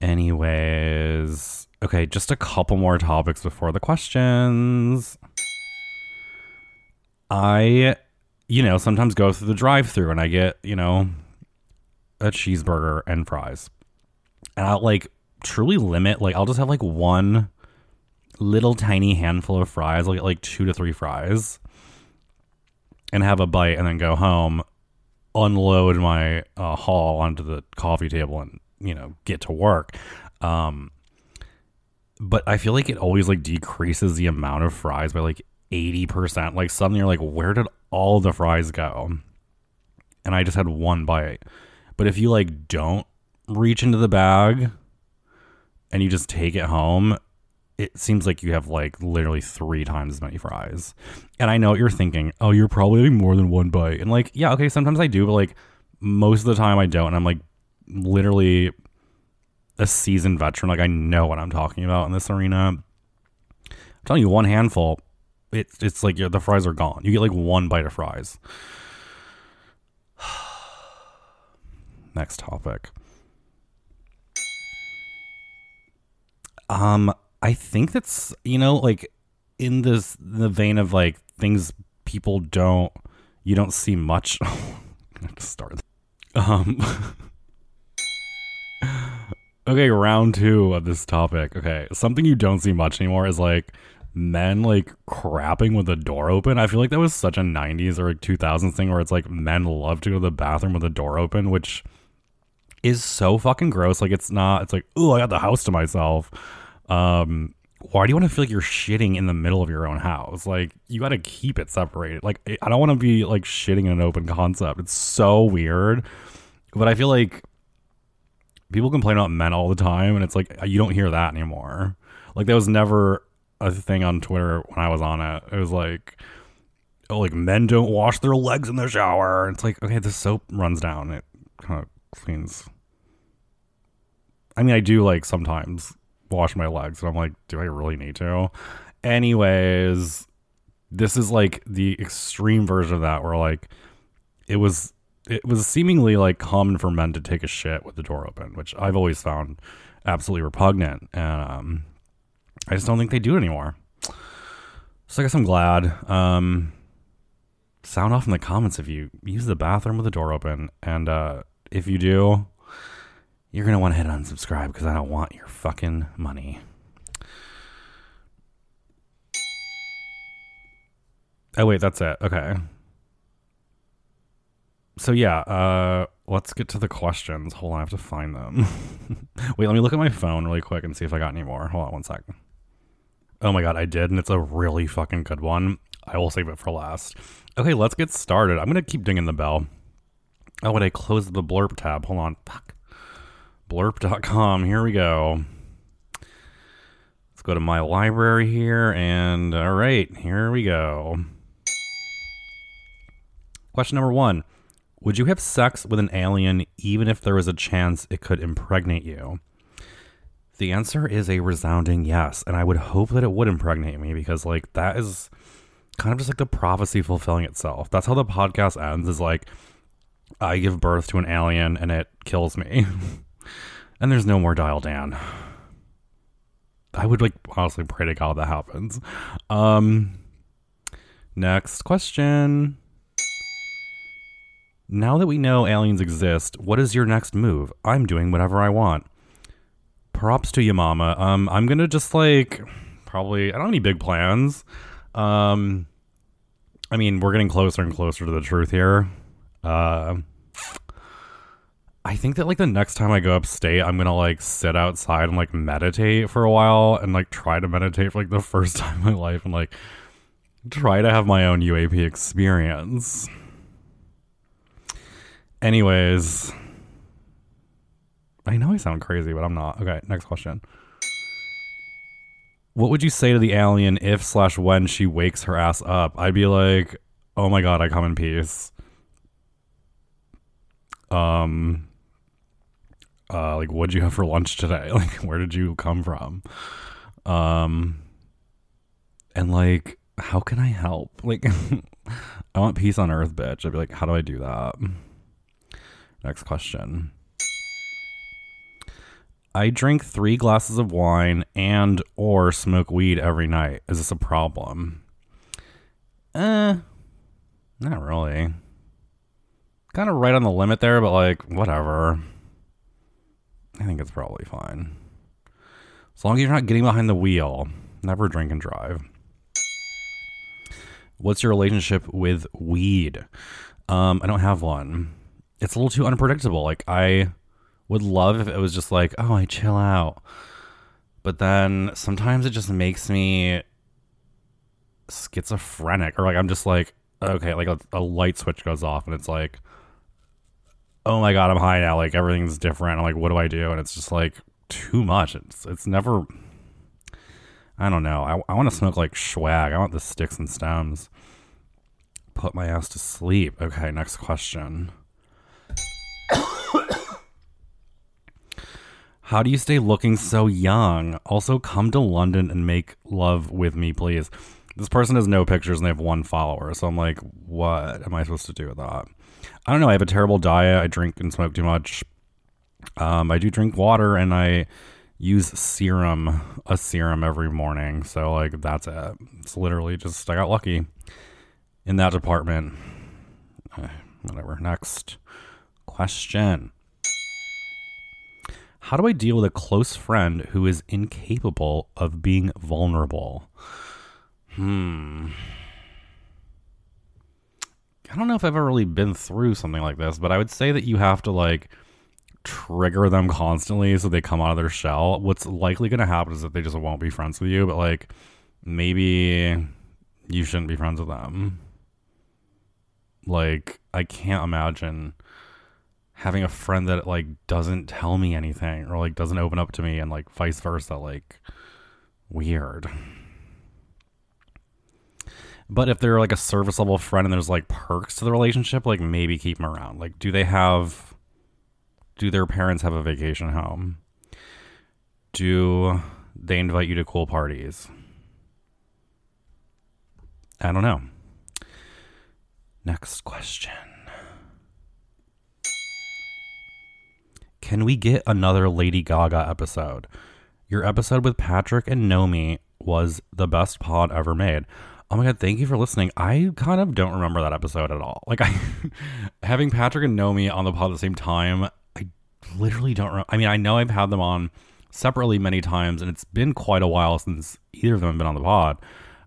anyways, okay, just a couple more topics before the questions. I you know, sometimes go through the drive-through and I get, you know, a cheeseburger and fries. And I'll like truly limit like I'll just have like one little tiny handful of fries, like like two to three fries, and have a bite, and then go home, unload my uh, haul onto the coffee table, and you know get to work. Um, but I feel like it always like decreases the amount of fries by like eighty percent. Like suddenly you're like, where did all the fries go? And I just had one bite. But if you like don't reach into the bag and you just take it home, it seems like you have like literally three times as many fries. And I know what you're thinking. Oh, you're probably having more than one bite. And like, yeah, okay, sometimes I do, but like most of the time I don't. And I'm like literally a seasoned veteran. Like I know what I'm talking about in this arena. I'm telling you, one handful, it's it's like the fries are gone. You get like one bite of fries. Next topic. Um, I think that's you know like in this the vein of like things people don't you don't see much. start. Um. okay, round two of this topic. Okay, something you don't see much anymore is like men like crapping with the door open. I feel like that was such a 90s or like 2000s thing where it's like men love to go to the bathroom with the door open, which is so fucking gross. Like it's not, it's like, oh, I got the house to myself. Um, why do you want to feel like you're shitting in the middle of your own house? Like you got to keep it separated. Like I don't want to be like shitting in an open concept. It's so weird. But I feel like people complain about men all the time and it's like you don't hear that anymore. Like that was never a thing on Twitter when I was on it. It was like oh, like men don't wash their legs in the shower. It's like okay, the soap runs down. It kind of cleans. I mean, I do like sometimes wash my legs, and I'm like, do I really need to? Anyways, this is like the extreme version of that, where like it was it was seemingly like common for men to take a shit with the door open, which I've always found absolutely repugnant, and um, I just don't think they do it anymore. So I guess I'm glad. Um, sound off in the comments if you use the bathroom with the door open, and uh, if you do, you're going to want to hit unsubscribe because I don't want your fucking money. Oh, wait, that's it. Okay. So, yeah, uh, let's get to the questions. Hold on, I have to find them. wait, let me look at my phone really quick and see if I got any more. Hold on one second. Oh my god, I did, and it's a really fucking good one. I will save it for last. Okay, let's get started. I'm gonna keep dinging the bell. Oh, wait, I closed the blurb tab. Hold on. Fuck blurb.com. Here we go. Let's go to my library here. And all right, here we go. Question number one Would you have sex with an alien even if there was a chance it could impregnate you? The answer is a resounding yes. And I would hope that it would impregnate me because, like, that is kind of just like the prophecy fulfilling itself. That's how the podcast ends is like, I give birth to an alien and it kills me. and there's no more dial Dan. I would like honestly pray to God that happens. Um next question. Now that we know aliens exist, what is your next move? I'm doing whatever I want. Props to you, mama. Um I'm to just like probably I don't have any big plans. Um I mean, we're getting closer and closer to the truth here. Uh I think that like the next time I go upstate, I'm gonna like sit outside and like meditate for a while and like try to meditate for like the first time in my life and like try to have my own UAP experience. Anyways, I know I sound crazy, but I'm not. Okay, next question. what would you say to the alien if slash when she wakes her ass up? I'd be like, oh my god, I come in peace. Um, uh, like, what'd you have for lunch today? Like, where did you come from? Um, and like, how can I help? Like, I want peace on earth, bitch. I'd be like, how do I do that? Next question. I drink three glasses of wine and or smoke weed every night. Is this a problem? Uh, not really. Kind of right on the limit there, but like whatever. I think it's probably fine. As long as you're not getting behind the wheel, never drink and drive. What's your relationship with weed? Um, I don't have one. It's a little too unpredictable. Like I would love if it was just like, oh, I chill out. But then sometimes it just makes me schizophrenic or like I'm just like, okay, like a, a light switch goes off and it's like, oh my god, I'm high now. Like everything's different. I'm like, what do I do? And it's just like too much. It's it's never. I don't know. I, I want to smoke like swag. I want the sticks and stems. Put my ass to sleep. Okay, next question. How do you stay looking so young? Also, come to London and make love with me, please. This person has no pictures and they have one follower. So I'm like, what am I supposed to do with that? I don't know. I have a terrible diet. I drink and smoke too much. Um, I do drink water and I use serum, a serum every morning. So, like, that's it. It's literally just, I got lucky in that department. Whatever. Next question. How do I deal with a close friend who is incapable of being vulnerable? Hmm. I don't know if I've ever really been through something like this, but I would say that you have to like trigger them constantly so they come out of their shell. What's likely going to happen is that they just won't be friends with you, but like maybe you shouldn't be friends with them. Like, I can't imagine having a friend that like doesn't tell me anything or like doesn't open up to me and like vice versa like weird. But if they're like a service level friend and there's like perks to the relationship like maybe keep them around. Like do they have do their parents have a vacation home? Do they invite you to cool parties? I don't know. Next question Can we get another Lady Gaga episode? Your episode with Patrick and Nomi was the best pod ever made. Oh my god, thank you for listening. I kind of don't remember that episode at all. Like I having Patrick and Nomi on the pod at the same time, I literally don't re- I mean, I know I've had them on separately many times and it's been quite a while since either of them have been on the pod.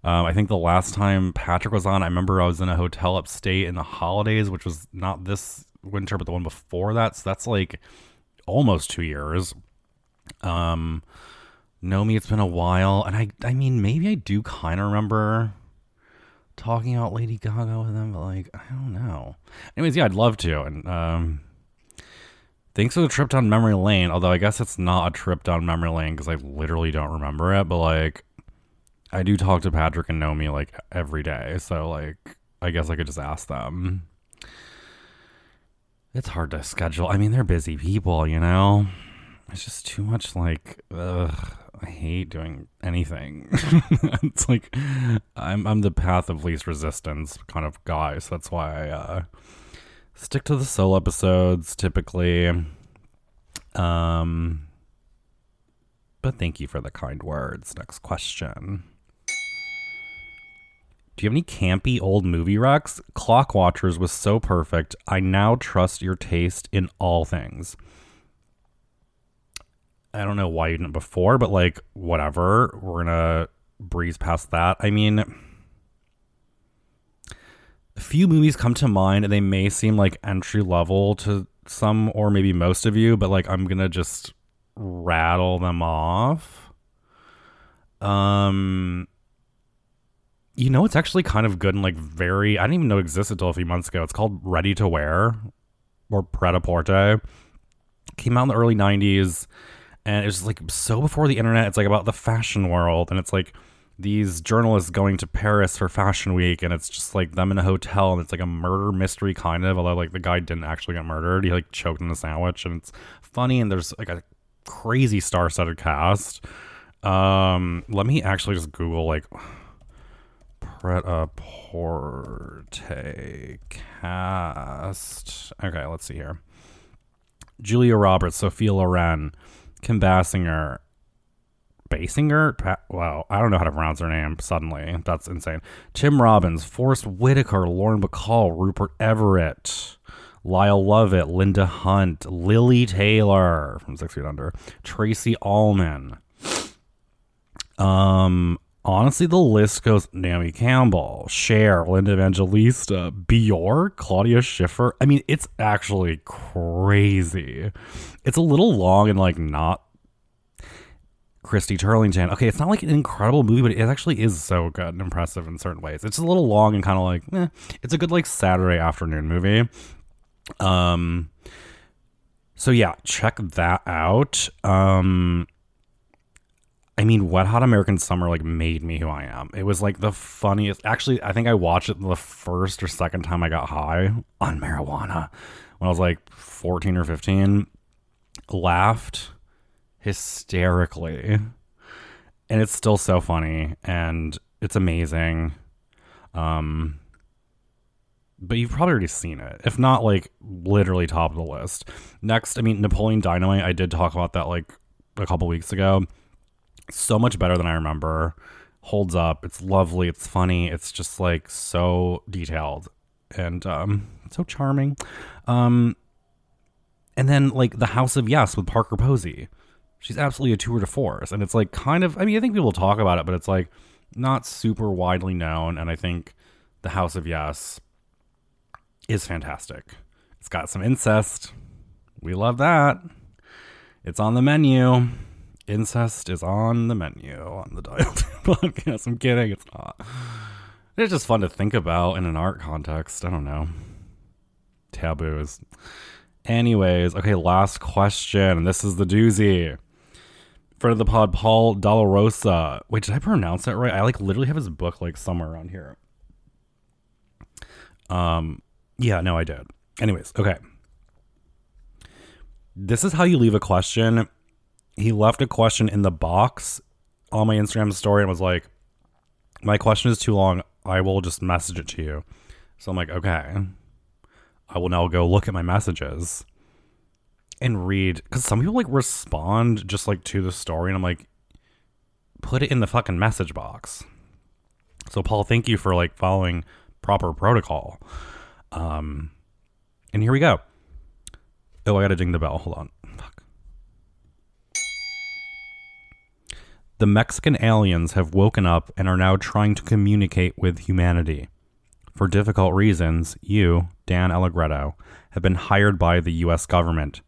Um, I think the last time Patrick was on, I remember I was in a hotel upstate in the holidays, which was not this winter, but the one before that. So that's like almost two years. Um, Nomi, it's been a while, and I, I mean, maybe I do kind of remember talking about Lady Gaga with them, but like, I don't know. Anyways, yeah, I'd love to, and um, thanks for the trip down memory lane. Although I guess it's not a trip down memory lane because I literally don't remember it, but like, I do talk to Patrick and Nomi like every day, so like, I guess I could just ask them. It's hard to schedule. I mean, they're busy people, you know? It's just too much like ugh, I hate doing anything. it's like I'm I'm the path of least resistance kind of guy, so that's why I uh, stick to the solo episodes typically. Um but thank you for the kind words. Next question. You have any campy old movie recs? Clockwatchers was so perfect. I now trust your taste in all things. I don't know why you didn't before, but like, whatever. We're gonna breeze past that. I mean, a few movies come to mind and they may seem like entry level to some or maybe most of you, but like, I'm gonna just rattle them off. Um, you know, it's actually kind of good and like very. I didn't even know it existed until a few months ago. It's called Ready to Wear or Pret a Porter. Came out in the early '90s, and it's like so before the internet. It's like about the fashion world, and it's like these journalists going to Paris for Fashion Week, and it's just like them in a hotel, and it's like a murder mystery kind of. Although like the guy didn't actually get murdered, he like choked in a sandwich, and it's funny. And there's like a crazy star-studded cast. Um, let me actually just Google like Pret a Porte cast. Okay, let's see here. Julia Roberts, Sophia Loren, Kim Basinger, Basinger? Pa- wow, I don't know how to pronounce her name suddenly. That's insane. Tim Robbins, Forest Whitaker, Lauren Bacall, Rupert Everett, Lyle Lovett, Linda Hunt, Lili Taylor from Six Feet Under, Tracey Ullman. Um, honestly, the list goes Naomi Campbell, Cher, Linda Evangelista, Bjork, Claudia Schiffer. I mean, it's actually crazy. It's a little long and like not Christy Turlington. Okay, it's not like an incredible movie, but it actually is so good and impressive in certain ways. It's a little long and kind of like, eh, it's a good like Saturday afternoon movie. Um, so yeah, check that out. Um, I mean, Wet Hot American Summer like made me who I am. It was like the funniest. Actually, I think I watched it the first or second time I got high on marijuana when I was like 14 or 15. Laughed hysterically. And it's still so funny and it's amazing. Um but you've probably already seen it. If not like literally top of the list. Next, I mean Napoleon Dynamite, I did talk about that like a couple weeks ago. So much better than I remember. Holds up. It's lovely, it's funny, it's just like so detailed and um so charming. Um and then like The House of Yes with Parker Posey she's absolutely a tour de force. And it's like kind of, I mean, I think people talk about it, but it's like not super widely known. And I think The House of Yes is fantastic. It's got some incest. We love that. It's on the menu. Incest is on the menu on the Dial podcast. I'm kidding. It's not. It's just fun to think about in an art context. I don't know. Taboos. Anyways, okay, last question. This is the doozy friend of the pod, Paul Dalla Wait, did I pronounce that right? I like literally have his book like somewhere around here. Um, yeah, no, I did. Anyways, okay. This is how you leave a question. He left a question in the box on my Instagram story and was like, "My question is too long. I will just message it to you." So I'm like, "Okay." I will now go look at my messages and read because some people like respond just like to the story, and I'm like, put it in the fucking message box. So Paul, thank you for like following proper protocol. Um, and here we go. Oh, I gotta ding the bell. Hold on. The Mexican aliens have woken up and are now trying to communicate with humanity. For difficult reasons, you, Dan Allegretto, have been hired by the U.S. government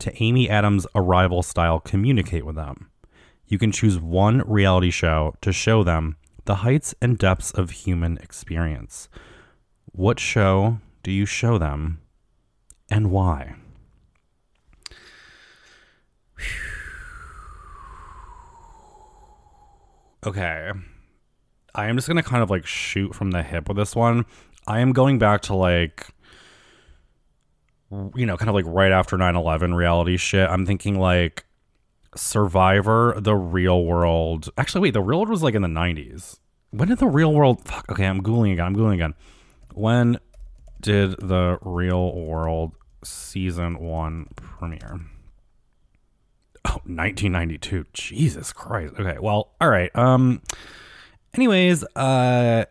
to Amy Adams' Arrival style communicate with them. You can choose one reality show to show them the heights and depths of human experience. What show do you show them and why? Okay. I am just going to kind of like shoot from the hip with this one. I am going back to like you know, kind of like right after 9/11 reality shit. I'm thinking like Survivor, The Real World. Actually, wait, The Real World was like in the 90s. When did The Real World Fuck, okay, I'm googling again. I'm googling again. When did The Real World season 1 premiere? Oh, 1992. Jesus Christ. Okay, well, all right. Um anyways, uh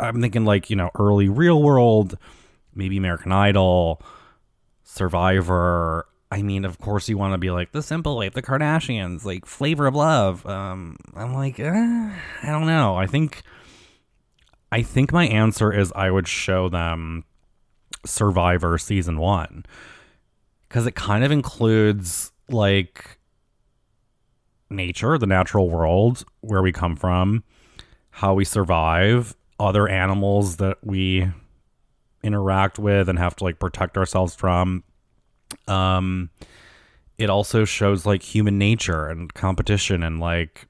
I'm thinking like, you know, early Real World, maybe American Idol Survivor. I mean, of course, you want to be like the simple life, the Kardashians, like flavor of love. Um, I'm like, eh, I don't know. I think, I think my answer is I would show them Survivor season one because it kind of includes like nature, the natural world, where we come from, how we survive, other animals that we interact with and have to like protect ourselves from. Um, it also shows like human nature and competition and like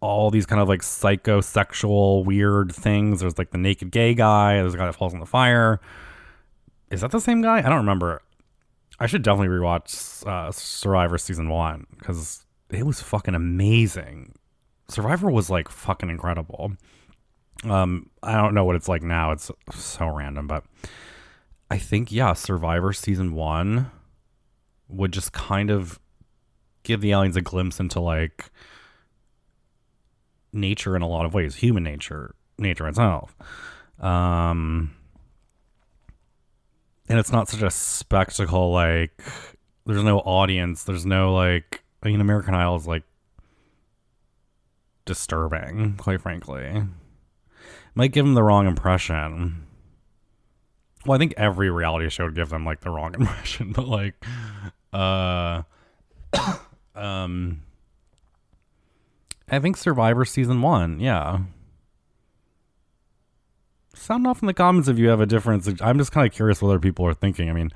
all these kind of like psychosexual weird things. There's like the naked gay guy. There's a guy that falls in the fire. Is that the same guy? I don't remember. I should definitely rewatch uh, Survivor season one because it was fucking amazing. Survivor was like fucking incredible. Um, I don't know what it's like now. It's so random, but I think yeah, Survivor season one would just kind of give the aliens a glimpse into like nature in a lot of ways, human nature, nature itself. Um, and it's not such a spectacle like there's no audience, there's no like I mean American Idol is like disturbing, quite frankly. Might give them the wrong impression. Well, I think every reality show would give them like the wrong impression, but like uh um I think Survivor season 1, yeah. Sound off in the comments if you have a difference. I'm just kind of curious what other people are thinking. I mean,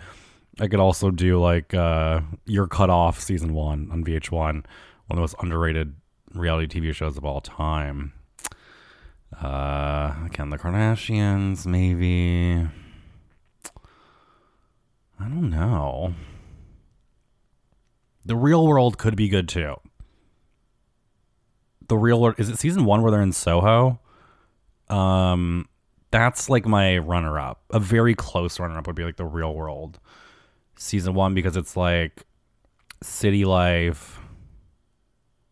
I could also do like uh You're Cut Off season 1 on VH1, one of the most underrated reality TV shows of all time. Uh, again, the Kardashians, maybe. I don't know. The real world could be good too. The real world is it season one where they're in Soho? Um, that's like my runner up. A very close runner up would be like the real world season one because it's like city life,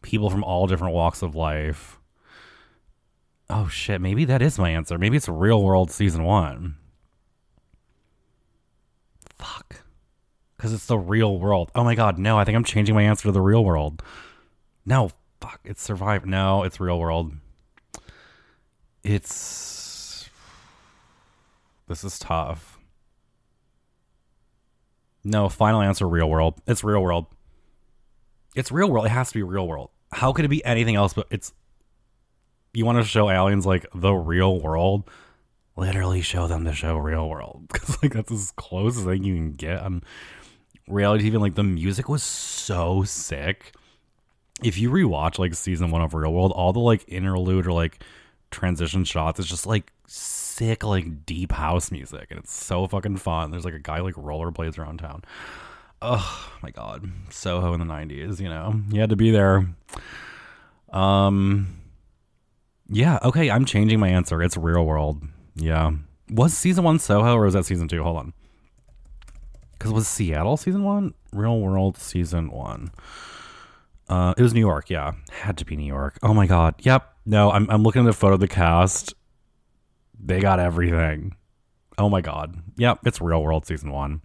people from all different walks of life. Oh shit, maybe that is my answer. Maybe it's real world season one. Fuck. Because it's the real world. Oh my god, no, I think I'm changing my answer to the real world. No, fuck, it's survive. No, it's real world. It's. This is tough. No, final answer real world. It's real world. It's real world. It has to be real world. How could it be anything else but it's. You want to show aliens like the real world? literally show them the show real world because like that's as close as thing you can get on reality TV. like the music was so sick. If you rewatch like season one of Real World, all the like interlude or like transition shots, it's just like sick, like deep house music, and it's so fucking fun. There's like a guy like rollerblades around town. Oh my god, Soho in the '90s. You know, you had to be there. Um, yeah. Okay, I'm changing my answer. It's Real World. Yeah. Was season one Soho or was that season two? Hold on. Because was Seattle season one? Real World season one. Uh, it was New York. Yeah, had to be New York. Oh my god. Yep. No, I'm I'm looking at the photo of the cast. They got everything. Oh my god. Yep, it's Real World season one.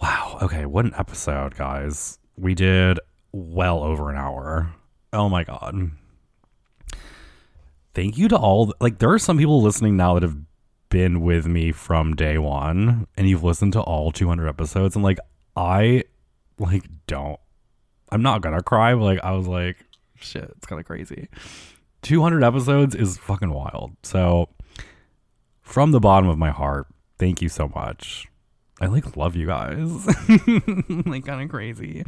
Wow. Okay, what an episode, guys. We did well over an hour. Oh my god thank you to all like there are some people listening now that have been with me from day one and you've listened to all 200 episodes and like i like don't i'm not gonna cry but like i was like shit it's kind of crazy 200 episodes is fucking wild so from the bottom of my heart thank you so much i like love you guys like kind of crazy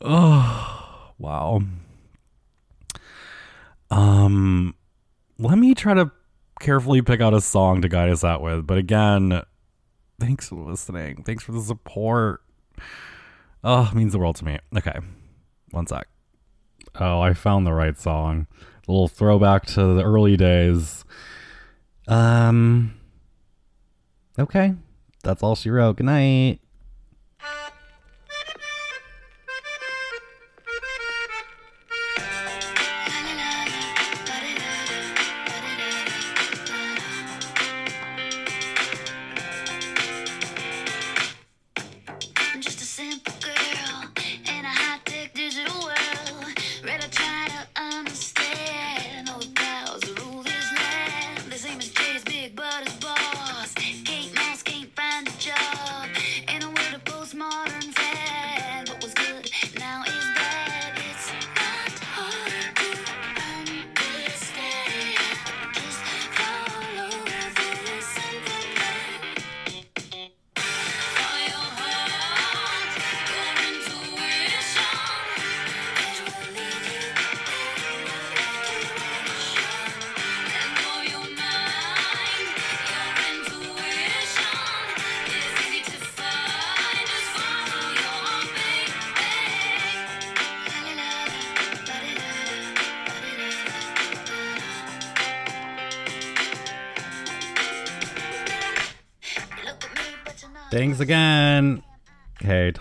oh wow um, let me try to carefully pick out a song to guide us out with. But again, thanks for listening. Thanks for the support. Oh, means the world to me. Okay, one sec. Oh, I found the right song. A little throwback to the early days. Um. Okay, that's all she wrote. Good night.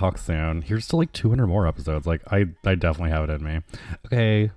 Talk soon. Here's to like 200 more episodes. Like I, I definitely have it in me. Okay,